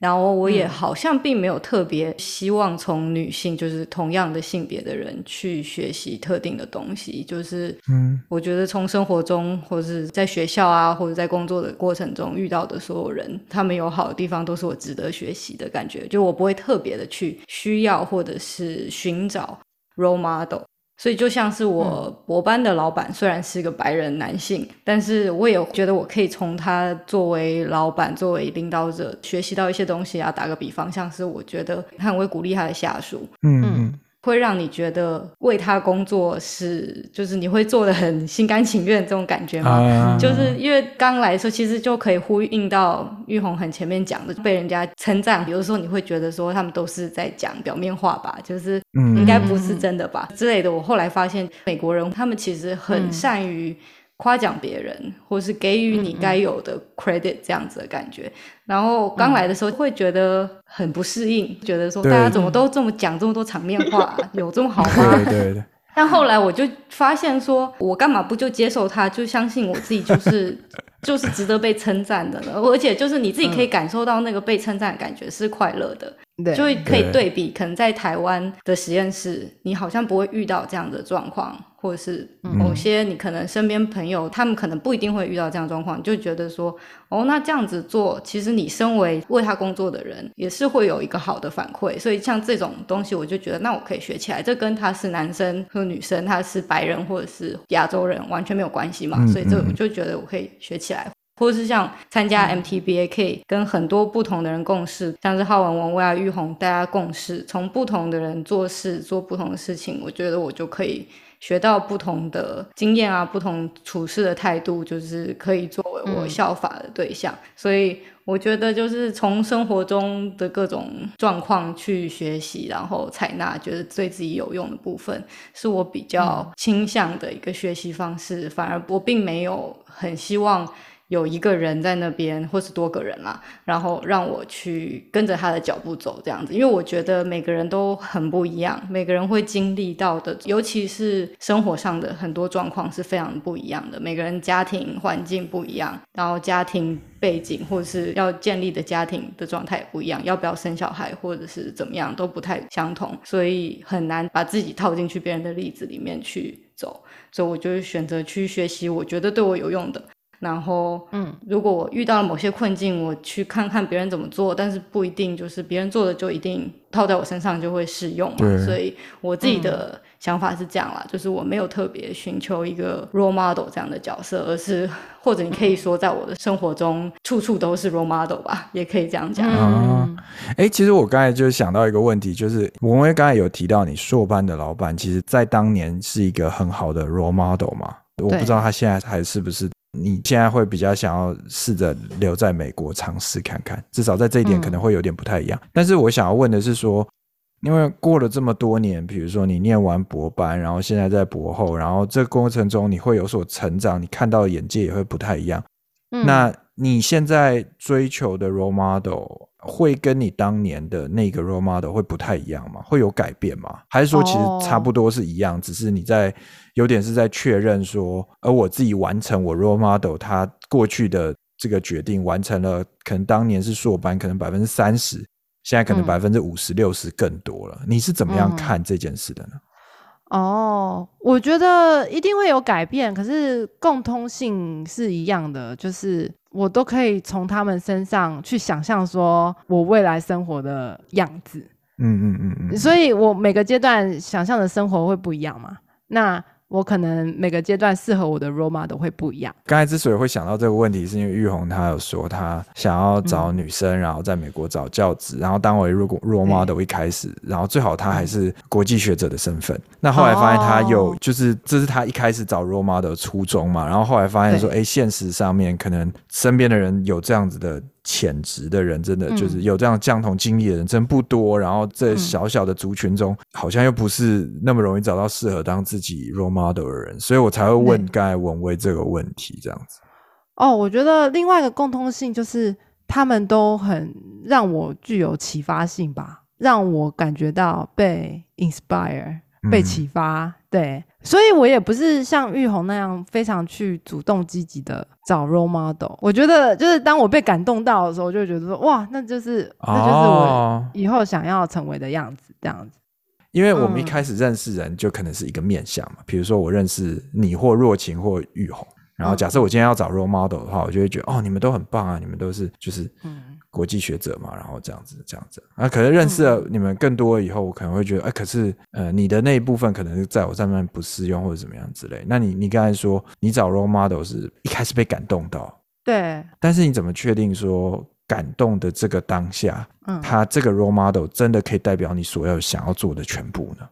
然后我也嗯好像并没有特别希望从女性，就是同样的性别的人去学习特定的东西，就是嗯我觉得从生活中，或者是在学校啊，或者在工作的过程中遇到的所有人，他们有好的地方，都是我值得学习的感觉。就我不会特别的去需要或者是寻找 role model。所以就像是我博班的老板，虽然是个白人男性，但是我也觉得我可以从他作为老板、作为领导者学习到一些东西啊。打个比方，像是我觉得他很会鼓励他的下属，嗯嗯会让你觉得为他工作是，就是你会做的很心甘情愿这种感觉吗？啊，就是因为刚来的时候，其实就可以呼应到玉红很前面讲的，被人家称赞，有的时候你会觉得说他们都是在讲表面话吧，就是嗯应该不是真的吧、之类的。我后来发现，美国人他们其实很嗯善于夸奖别人，或是给予你该有的 credit 这样子的感觉。然后刚来的时候会觉得很不适应，觉得说大家怎么都这么讲这么多场面话、啊 有这么好吗？对对对，但后来我就发现说，我干嘛不就接受他，就相信我自己就是 就是值得被称赞的呢？而且就是你自己可以感受到那个被称赞的感觉是快乐的，对，就会可以对对比，可能在台湾的实验室，你好像不会遇到这样的状况，或者是某些你可能身边朋友，他们可能不一定会遇到这样的状况，就觉得说，哦，那这样子做，其实你身为为他工作的人，也是会有一个好的反馈。所以像这种东西，我就觉得，那我可以学起来。这跟他是男生和女生，他是白人或者是亚洲人完全没有关系嘛。嗯所以这嗯我就觉得我可以学起来。或者是像参加 MTBA，可以跟很多不同的人共事，像是浩文、王威啊、玉红，大家共事，从不同的人做事，做不同的事情，我觉得我就可以学到不同的经验啊，不同处事的态度，就是可以作为我嗯效法的对象。所以我觉得就是从生活中的各种状况去学习，然后采纳觉得对自己有用的部分，是我比较倾向的一个学习方式。反而我并没有很希望。有一个人在那边，或是多个人啦，然后让我去跟着他的脚步走，这样子。因为我觉得每个人都很不一样，每个人会经历到的，尤其是生活上的很多状况是非常不一样的。每个人家庭环境不一样，然后家庭背景或者是要建立的家庭的状态也不一样，要不要生小孩或者是怎么样都不太相同，所以很难把自己套进去别人的例子里面去走。所以我就选择去学习我觉得对我有用的。然后，嗯，如果我遇到了某些困境，我去看看别人怎么做，但是不一定就是别人做的就一定套在我身上就会适用嘛。所以我自己的想法是这样啦，就是我没有特别寻求一个 role model 这样的角色，而是或者你可以说，在我的生活中处处都是 role model 吧，也可以这样讲。嗯，哎，其实我刚才就想到一个问题，就是文威刚才有提到你硕班的老板，其实在当年是一个很好的 role model 嘛，我不知道他现在还是不是。你现在会比较想要试着留在美国尝试看看，至少在这一点可能会有点不太一样。但是我想要问的是说。因为过了这么多年，比如说你念完博班，然后现在在博后，然后这过程中你会有所成长，你看到的眼界也会不太一样。那你现在追求的 role model 会跟你当年的那个 role model 会不太一样吗？会有改变吗？还是说其实差不多是一样，只是你在有点是在确认说，而我自己完成我 role model 他过去的这个决定，完成了，可能当年是硕班，可能百分之三十。现在可能百分之五十六十更多了，你是怎么样看这件事的呢？哦，我觉得一定会有改变，可是共通性是一样的，就是我都可以从他们身上去想象说我未来生活的样子。嗯嗯嗯嗯，所以我每个阶段想象的生活会不一样嘛？那。我可能每个阶段适合我的 role model 会不一样。刚才之所以会想到这个问题，是因为玉红她有说她想要找女生，然后在美国找教职，然后当为如果 role model 一开始，然后最好她还是国际学者的身份。那后来发现她有，就是这是她一开始找 role model 的初衷嘛。然后后来发现说，哎，现实上面可能身边的人有这样子的。潜质的人真的就是有这样相同经历的人真不多，然后在小小的族群中，好像又不是那么容易找到适合当自己 role model 的人，所以我才会问刚才文威这个问题这样子。哦，我觉得另外一个共通性就是他们都很让我具有启发性吧，让我感觉到被 inspire。被启发，对，所以我也不是像玉红那样非常去主动积极的找 role model。我觉得就是当我被感动到的时候，我就觉得说哇，那就是那就是我以后想要成为的样子，这样子。因为我们一开始认识人就可能是一个面相嘛，比如说我认识你或若晴或玉红，然后假设我今天要找 role model 的话，我就会觉得哦，你们都很棒啊，你们都是就是嗯。国际学者嘛，然后这样子，这样子啊，可能认识了你们更多以后，我可能会觉得，哎，可是呃，你的那一部分可能在我上面不适用或者怎么样之类。那你你刚才说你找 role model 是一开始被感动到，对，但是你怎么确定说感动的这个当下，嗯，他这个 role model 真的可以代表你所有想要做的全部呢？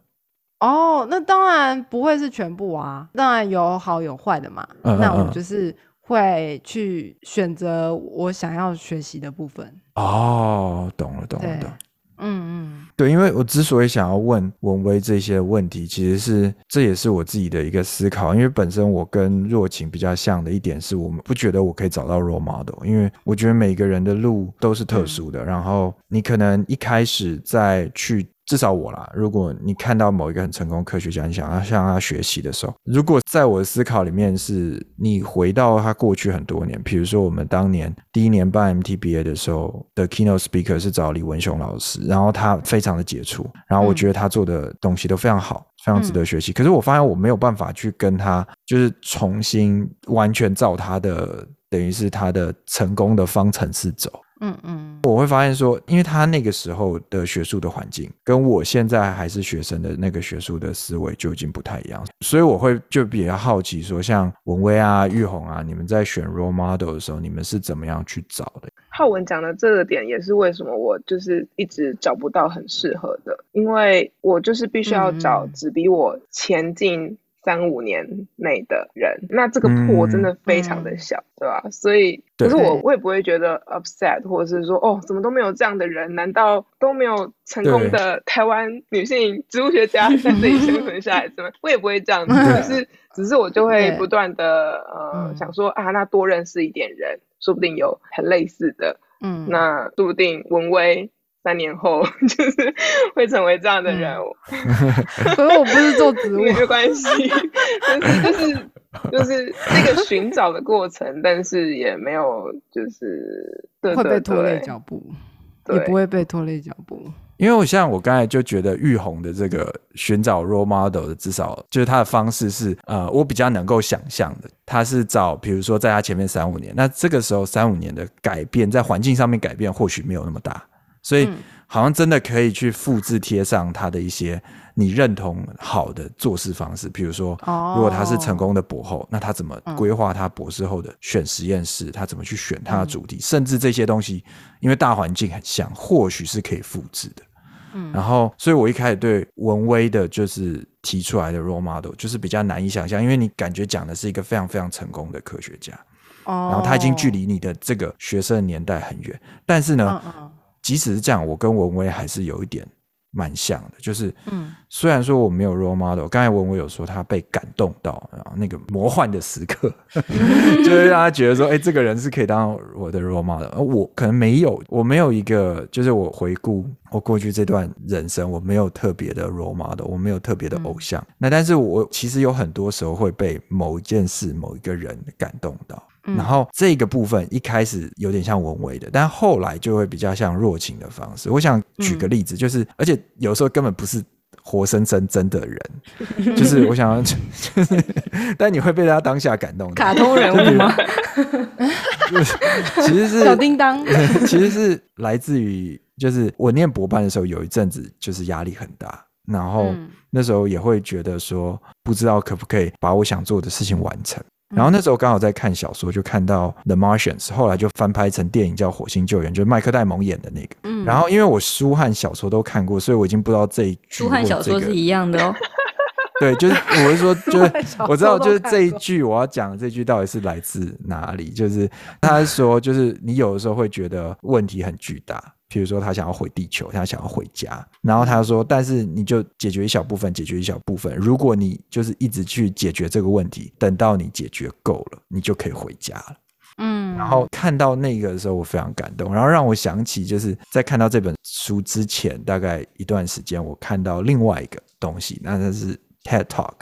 哦，那当然不会是全部啊，当然有好有坏的嘛。那我就是。会去选择我想要学习的部分哦，懂了，懂了，懂。嗯嗯，对，因为我之所以想要问文威这些问题，其实是这也是我自己的一个思考。因为本身我跟若晴比较像的一点是，我们不觉得我可以找到 role model，因为我觉得每个人的路都是特殊的。然后你可能一开始在去。至少我啦，如果你看到某一个很成功科学家，你想要向他学习的时候，如果在我的思考里面是你回到他过去很多年，比如说我们当年第一年办 MTBA 的时候的 keynote speaker 是找李文雄老师，然后他非常的杰出，然后我觉得他做的东西都非常好，非常值得学习。可是我发现我没有办法去跟他就是重新完全照他的，等于是他的成功的方程式走。嗯嗯，我会发现说，因为他那个时候的学术的环境，跟我现在还是学生的那个学术的思维就已经不太一样，所以我会就比较好奇说，像文威啊、玉红啊，你们在选 role model 的时候，你们是怎么样去找的？浩文讲的这个点也是为什么我就是一直找不到很适合的，因为我就是必须要找只比我前进。三五年内的人，那这个破真的非常的小，对吧？所以，可是我我也不会觉得 upset，或者是说，哦，怎么都没有这样的人？难道都没有成功的台湾女性植物学家在这里生存下来？怎么？我也不会这样子，只是，只是我就会不断的呃想说啊，那多认识一点人，说不定有很类似的，嗯，那说不定文威。三年后 就是会成为这样的人物，可是我不是做植物，没关系，就是就是就是那个寻找的过程，但是也没有就是会被拖累脚步，也不会被拖累脚步。因为我像我刚才就觉得玉红的这个寻找 role model 的，至少就是他的方式是呃，我比较能够想象的，他是找比如说在他前面三五年，那这个时候三五年的改变，在环境上面改变或许没有那么大。所以嗯。好像真的可以去复制贴上他的一些你认同好的做事方式，比如说，哦。如果他是成功的博后，那他怎么规划他博士后的选实验室，他怎么去选他的主题，甚至这些东西，因为大环境很像，或许是可以复制的。嗯。然后，所以我一开始对文威的就是提出来的 role model 就是比较难以想象，因为你感觉讲的是一个非常非常成功的科学家，哦，然后他已经距离你的这个学生年代很远，但是呢，嗯嗯即使是这样，我跟文威还是有一点蛮像的，就是嗯虽然说我没有 role model，刚才文威有说他被感动到，然后那个魔幻的时刻，就是让他觉得说，哎、这个人是可以当我的 role model，而我可能没有，我没有一个，就是我回顾我过去这段人生，我没有特别的 role model，我没有特别的偶像。那但是我其实有很多时候会被某一件事、某一个人感动到。然后这个部分一开始有点像文威的，但后来就会比较像若晴的方式。我想举个例子，就是而且有时候根本不是活生生真的人，就是我想要，就是但你会被他当下感动到。卡通人物吗？其实是小叮当，其实是来自于，就是我念博班的时候，有一阵子就是压力很大，然后嗯那时候也会觉得说，不知道可不可以把我想做的事情完成。然后那时候刚好在看小说，就看到《The Martians》，后来就翻拍成电影叫《火星救援》，就是麦克戴蒙演的那个。嗯然后因为我书和小说都看过，所以我已经不知道这一句书和小说是一样的哦。对，就是我是说，就是我知道，就是这一句我要讲的这句到底是来自哪里？就是他说，就是你有的时候会觉得问题很巨大，比如说他想要回地球，他想要回家，然后他说，但是你就解决一小部分，解决一小部分。如果你就是一直去解决这个问题，等到你解决够了，你就可以回家了。嗯，然后看到那个的时候，我非常感动，然后让我想起，就是在看到这本书之前，大概一段时间，我看到另外一个东西，那那是 TED Talk。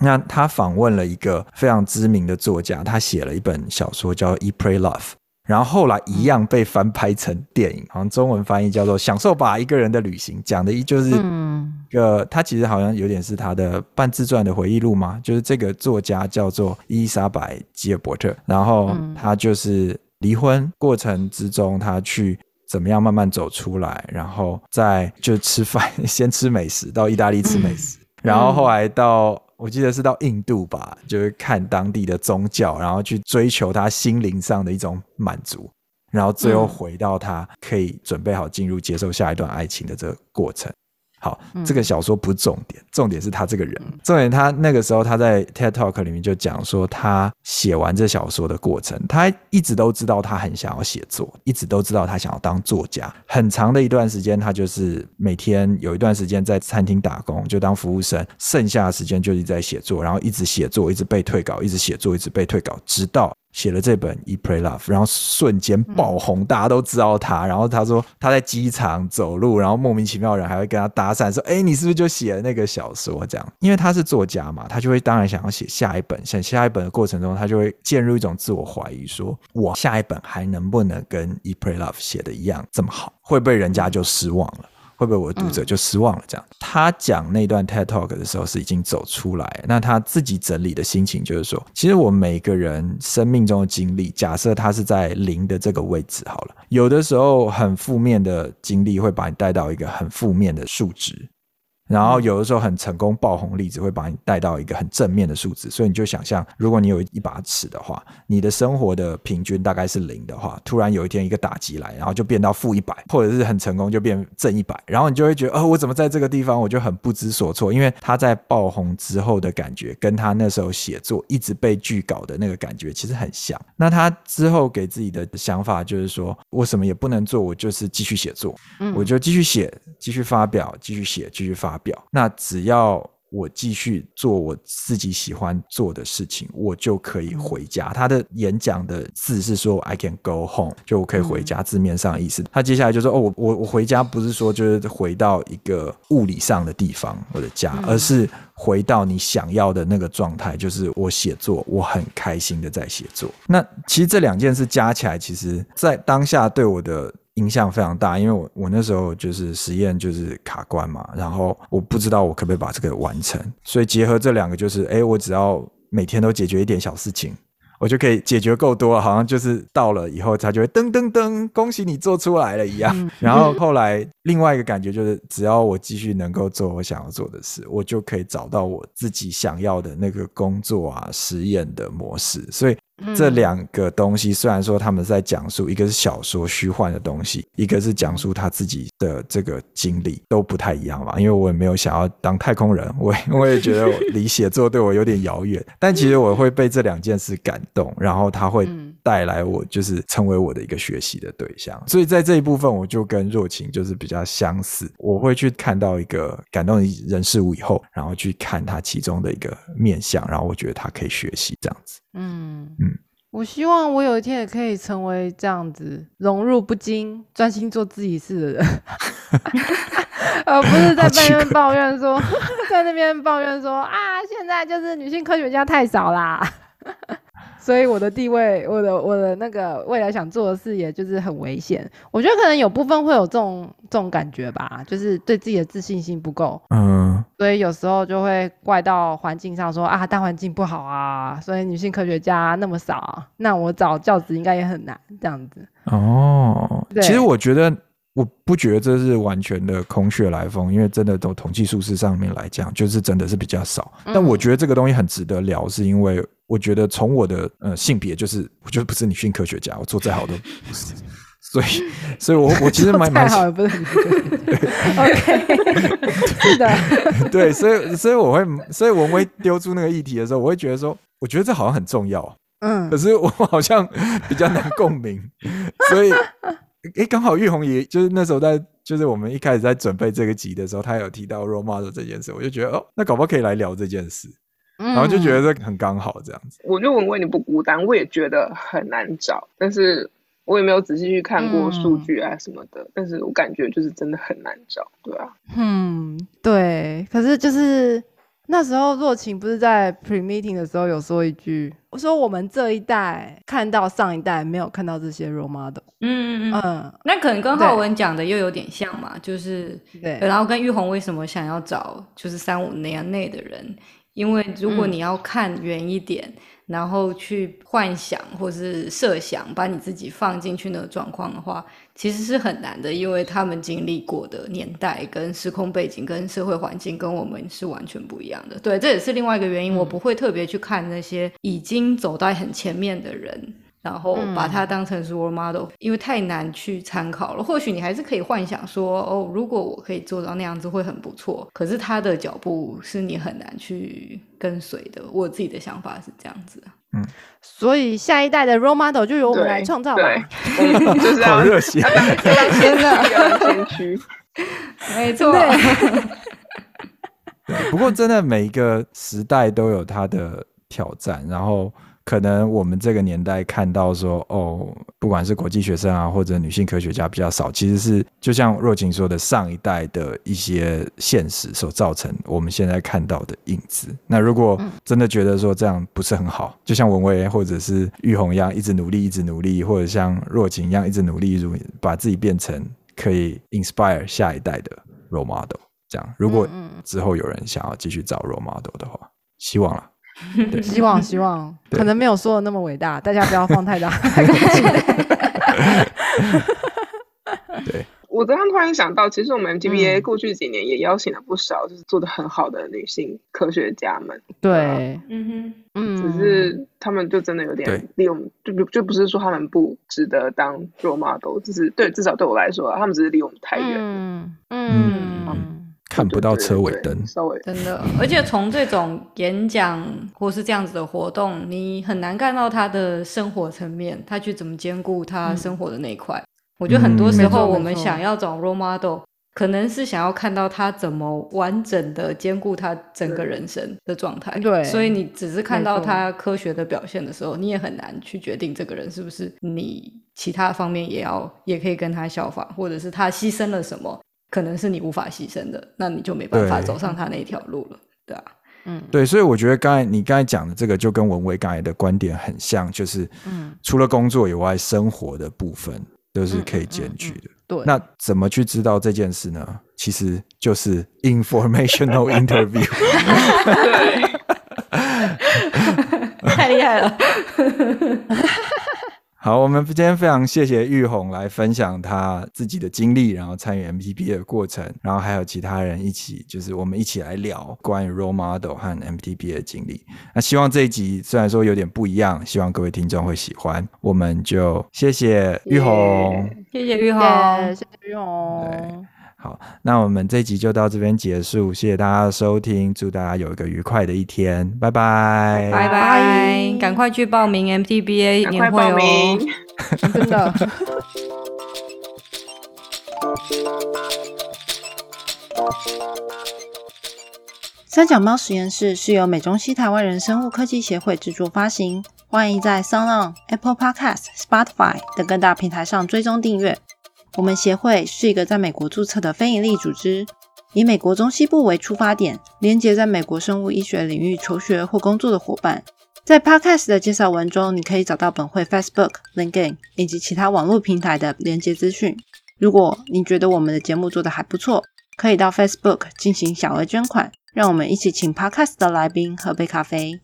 那他访问了一个非常知名的作家，他写了一本小说叫《Eat Pray Love》，然后后来一样被翻拍成电影，好像中文翻译叫做《享受吧一个人的旅行》，讲的一就是嗯。一个他其实好像有点是他的半自传的回忆录嘛，就是这个作家叫做伊丽莎白吉尔伯特，然后嗯。他就是离婚过程之中，他去怎么样慢慢走出来，然后再就吃饭，先吃美食，到意大利吃美食，然后后来到。我记得是到印度吧，就是看当地的宗教，然后去追求他心灵上的一种满足，然后最后嗯回到他可以准备好进入接受下一段爱情的这个过程。好，嗯这个小说不是重点，重点是他这个人。重点他那个时候他在 TED Talk 里面就讲说，他写完这小说的过程，他一直都知道他很想要写作，一直都知道他想要当作家。很长的一段时间，他就是每天有一段时间在餐厅打工，就当服务生，剩下的时间就一直在写作，然后一直写作，一直被退稿，一直写作，一直被退稿，直到。写了这本《E Pray Love》，然后瞬间爆红，大家都知道他。然后他说他在机场走路，然后莫名其妙人还会跟他搭讪，说：“哎，你是不是就写了那个小说？”这样，因为他是作家嘛，他就会当然想要写下一本。写下一本的过程中，他就会陷入一种自我怀疑，说：“我下一本还能不能跟《E Pray Love》写的一样这么好？会不会人家就失望了？”会不会我的读者就失望了？这样，他讲那段 TED Talk 的时候是已经走出来，那他自己整理的心情就是说，其实我每个人生命中的经历，假设他是在零的这个位置好了，有的时候很负面的经历会把你带到一个很负面的数值。然后有的时候很成功爆红例子会把你带到一个很正面的数字，所以你就想象，如果你有一把尺的话，你的生活的平均大概是零的话，突然有一天一个打击来，然后就变到负一百，或者是很成功就变正一百，然后你就会觉得，哦，我怎么在这个地方我就很不知所措，因为他在爆红之后的感觉，跟他那时候写作一直被拒稿的那个感觉其实很像。那他之后给自己的想法就是说，我什么也不能做，我就是继续写作，我就继续写，继续发表，继续写，继续发表。那只要我继续做我自己喜欢做的事情，我就可以回家。他的演讲的字是说 “I can go home”，就我可以回家，字面上的意思。他接下来就说：“哦，我我我回家不是说就是回到一个物理上的地方，我的家，而是回到你想要的那个状态，就是我写作，我很开心的在写作。那其实这两件事加起来，其实在当下对我的。影响非常大，因为我我那时候就是实验就是卡关嘛，然后我不知道我可不可以把这个完成，所以结合这两个就是，哎，我只要每天都解决一点小事情，我就可以解决够多，好像就是到了以后，他就会噔噔噔，恭喜你做出来了一样。然后后来另外一个感觉就是，只要我继续能够做我想要做的事，我就可以找到我自己想要的那个工作啊、实验的模式。所以。这两个东西虽然说他们在讲述一个是小说虚幻的东西，一个是讲述他自己的这个经历，都不太一样嘛。因为我也没有想要当太空人，我我也觉得离写作对我有点遥远。但其实我会被这两件事感动，然后他会带来我就是成为我的一个学习的对象。所以在这一部分，我就跟若晴就是比较相似。我会去看到一个感动人事物以后，然后去看他其中的一个面相，然后我觉得他可以学习这样子。嗯嗯，我希望我有一天也可以成为这样子融入不惊、专心做自己事的人，而不是在那边抱怨说，在那边抱怨说啊，现在就是女性科学家太少啦。所以我的地位，我的我的那个未来想做的事业就是很危险。我觉得可能有部分会有这种这种感觉吧，就是对自己的自信心不够。嗯，所以有时候就会怪到环境上，说啊大环境不好啊，所以女性科学家那么少，那我找教职应该也很难这样子。哦，其实我觉得我不觉得这是完全的空穴来风，因为真的从统计数字上面来讲，就是真的是比较少。但我觉得这个东西很值得聊，是因为。我觉得从我的呃性别，就是我觉得不是女性科学家，我做再好都不是，所以，所以我我其实蛮蛮好，不是，OK，是的，对，所以所以我会，所以我会丢出那个议题的时候，我会觉得说，我觉得这好像很重要，嗯，可是我好像比较难共鸣，所以，哎，刚好玉红也就是那时候在，就是我们一开始在准备这个集的时候，他有提到 role model 这件事，我就觉得哦，那搞不好可以来聊这件事。然后就觉得很刚好这样子，我就问问你不孤单，我也觉得很难找，但是我也没有仔细去看过数据啊什么的，但是我感觉就是真的很难找，对啊，嗯，对，可是就是那时候若晴不是在 pre meeting 的时候有说一句，我说我们这一代看到上一代没有看到这些 role model，嗯嗯嗯，那可能跟浩文讲的又有点像嘛，就是对，然后跟玉红为什么想要找就是三五年内的人。因为如果你要看远一点，然后去幻想或是设想，把你自己放进去那个状况的话，其实是很难的，因为他们经历过的年代、跟时空背景、跟社会环境跟我们是完全不一样的。对，这也是另外一个原因，我不会特别去看那些已经走在很前面的人。然后把它当成是 role model，因为太难去参考了。或许你还是可以幻想说，哦，如果我可以做到那样子，会很不错。可是他的脚步是你很难去跟随的。我自己的想法是这样子。嗯，所以下一代的 role model 就由我们来创造吧。对，就是好热血，真的没错。不过真的每一个时代都有它的挑战，然后。可能我们这个年代看到说，哦，不管是国际学生啊，或者女性科学家比较少，其实是就像若晴说的，上一代的一些现实所造成我们现在看到的影子。那如果真的觉得说这样不是很好，就像文威或者是玉红一样，一直努力，一直努力，或者像若晴一样，一直努力，如把自己变成可以 inspire 下一代的 role model，这样。如果之后有人想要继续找 role model 的话，希望了。希望希望，可能没有说的那么伟大，大家不要放太大。对，我刚刚突然想到，其实我们 MTBA 过去几年也邀请了不少就是做的很好的女性科学家们。对，嗯哼，嗯，只是他们就真的有点利用，就就不是说他们不值得当 role model，就是对，至少对我来说，他们只是离我们太远。嗯嗯。看不到车尾灯，稍微真的，而且从这种演讲或是这样子的活动，你很难看到他的生活层面，他去怎么兼顾他生活的那一块。我觉得很多时候我们想要找 role model，可能是想要看到他怎么完整的兼顾他整个人生的状态。对，所以你只是看到他科学的表现的时候，你也很难去决定这个人是不是你其他方面也要也可以跟他效仿，或者是他牺牲了什么。可能是你无法牺牲的，那你就没办法走上他那条路了，对啊，嗯，对，所以我觉得刚才你刚才讲的这个，就跟文威刚才的观点很像，就是，嗯，除了工作以外，生活的部分都是可以兼具的。对，那怎么去知道这件事呢？其实就是 informational interview。太 太厉害了。好，我们今天非常谢谢玉红来分享他自己的经历，然后参与 MTB 的过程，然后还有其他人一起，就是我们一起来聊关于 role model 和 MTB 的经历。那希望这一集虽然说有点不一样，希望各位听众会喜欢。我们就谢谢玉红。谢谢玉红，谢谢玉红。好，那我们这集就到这边结束，谢谢大家的收听，祝大家有一个愉快的一天，拜拜，拜拜，赶快去报名 MTBA 年会哦，真的。三脚猫实验室是由美中西台湾人生物科技协会制作发行，欢迎在 SoundOn、Apple Podcast、Spotify 等各大平台上追踪订阅。我们协会是一个在美国注册的非营利组织，以美国中西部为出发点，连接在美国生物医学领域求学或工作的伙伴。在 Podcast 的介绍文中，你可以找到本会 Facebook、LinkedIn 以及其他网络平台的连接资讯。如果你觉得我们的节目做得还不错，可以到 Facebook 进行小额捐款，让我们一起请 Podcast 的来宾喝杯咖啡。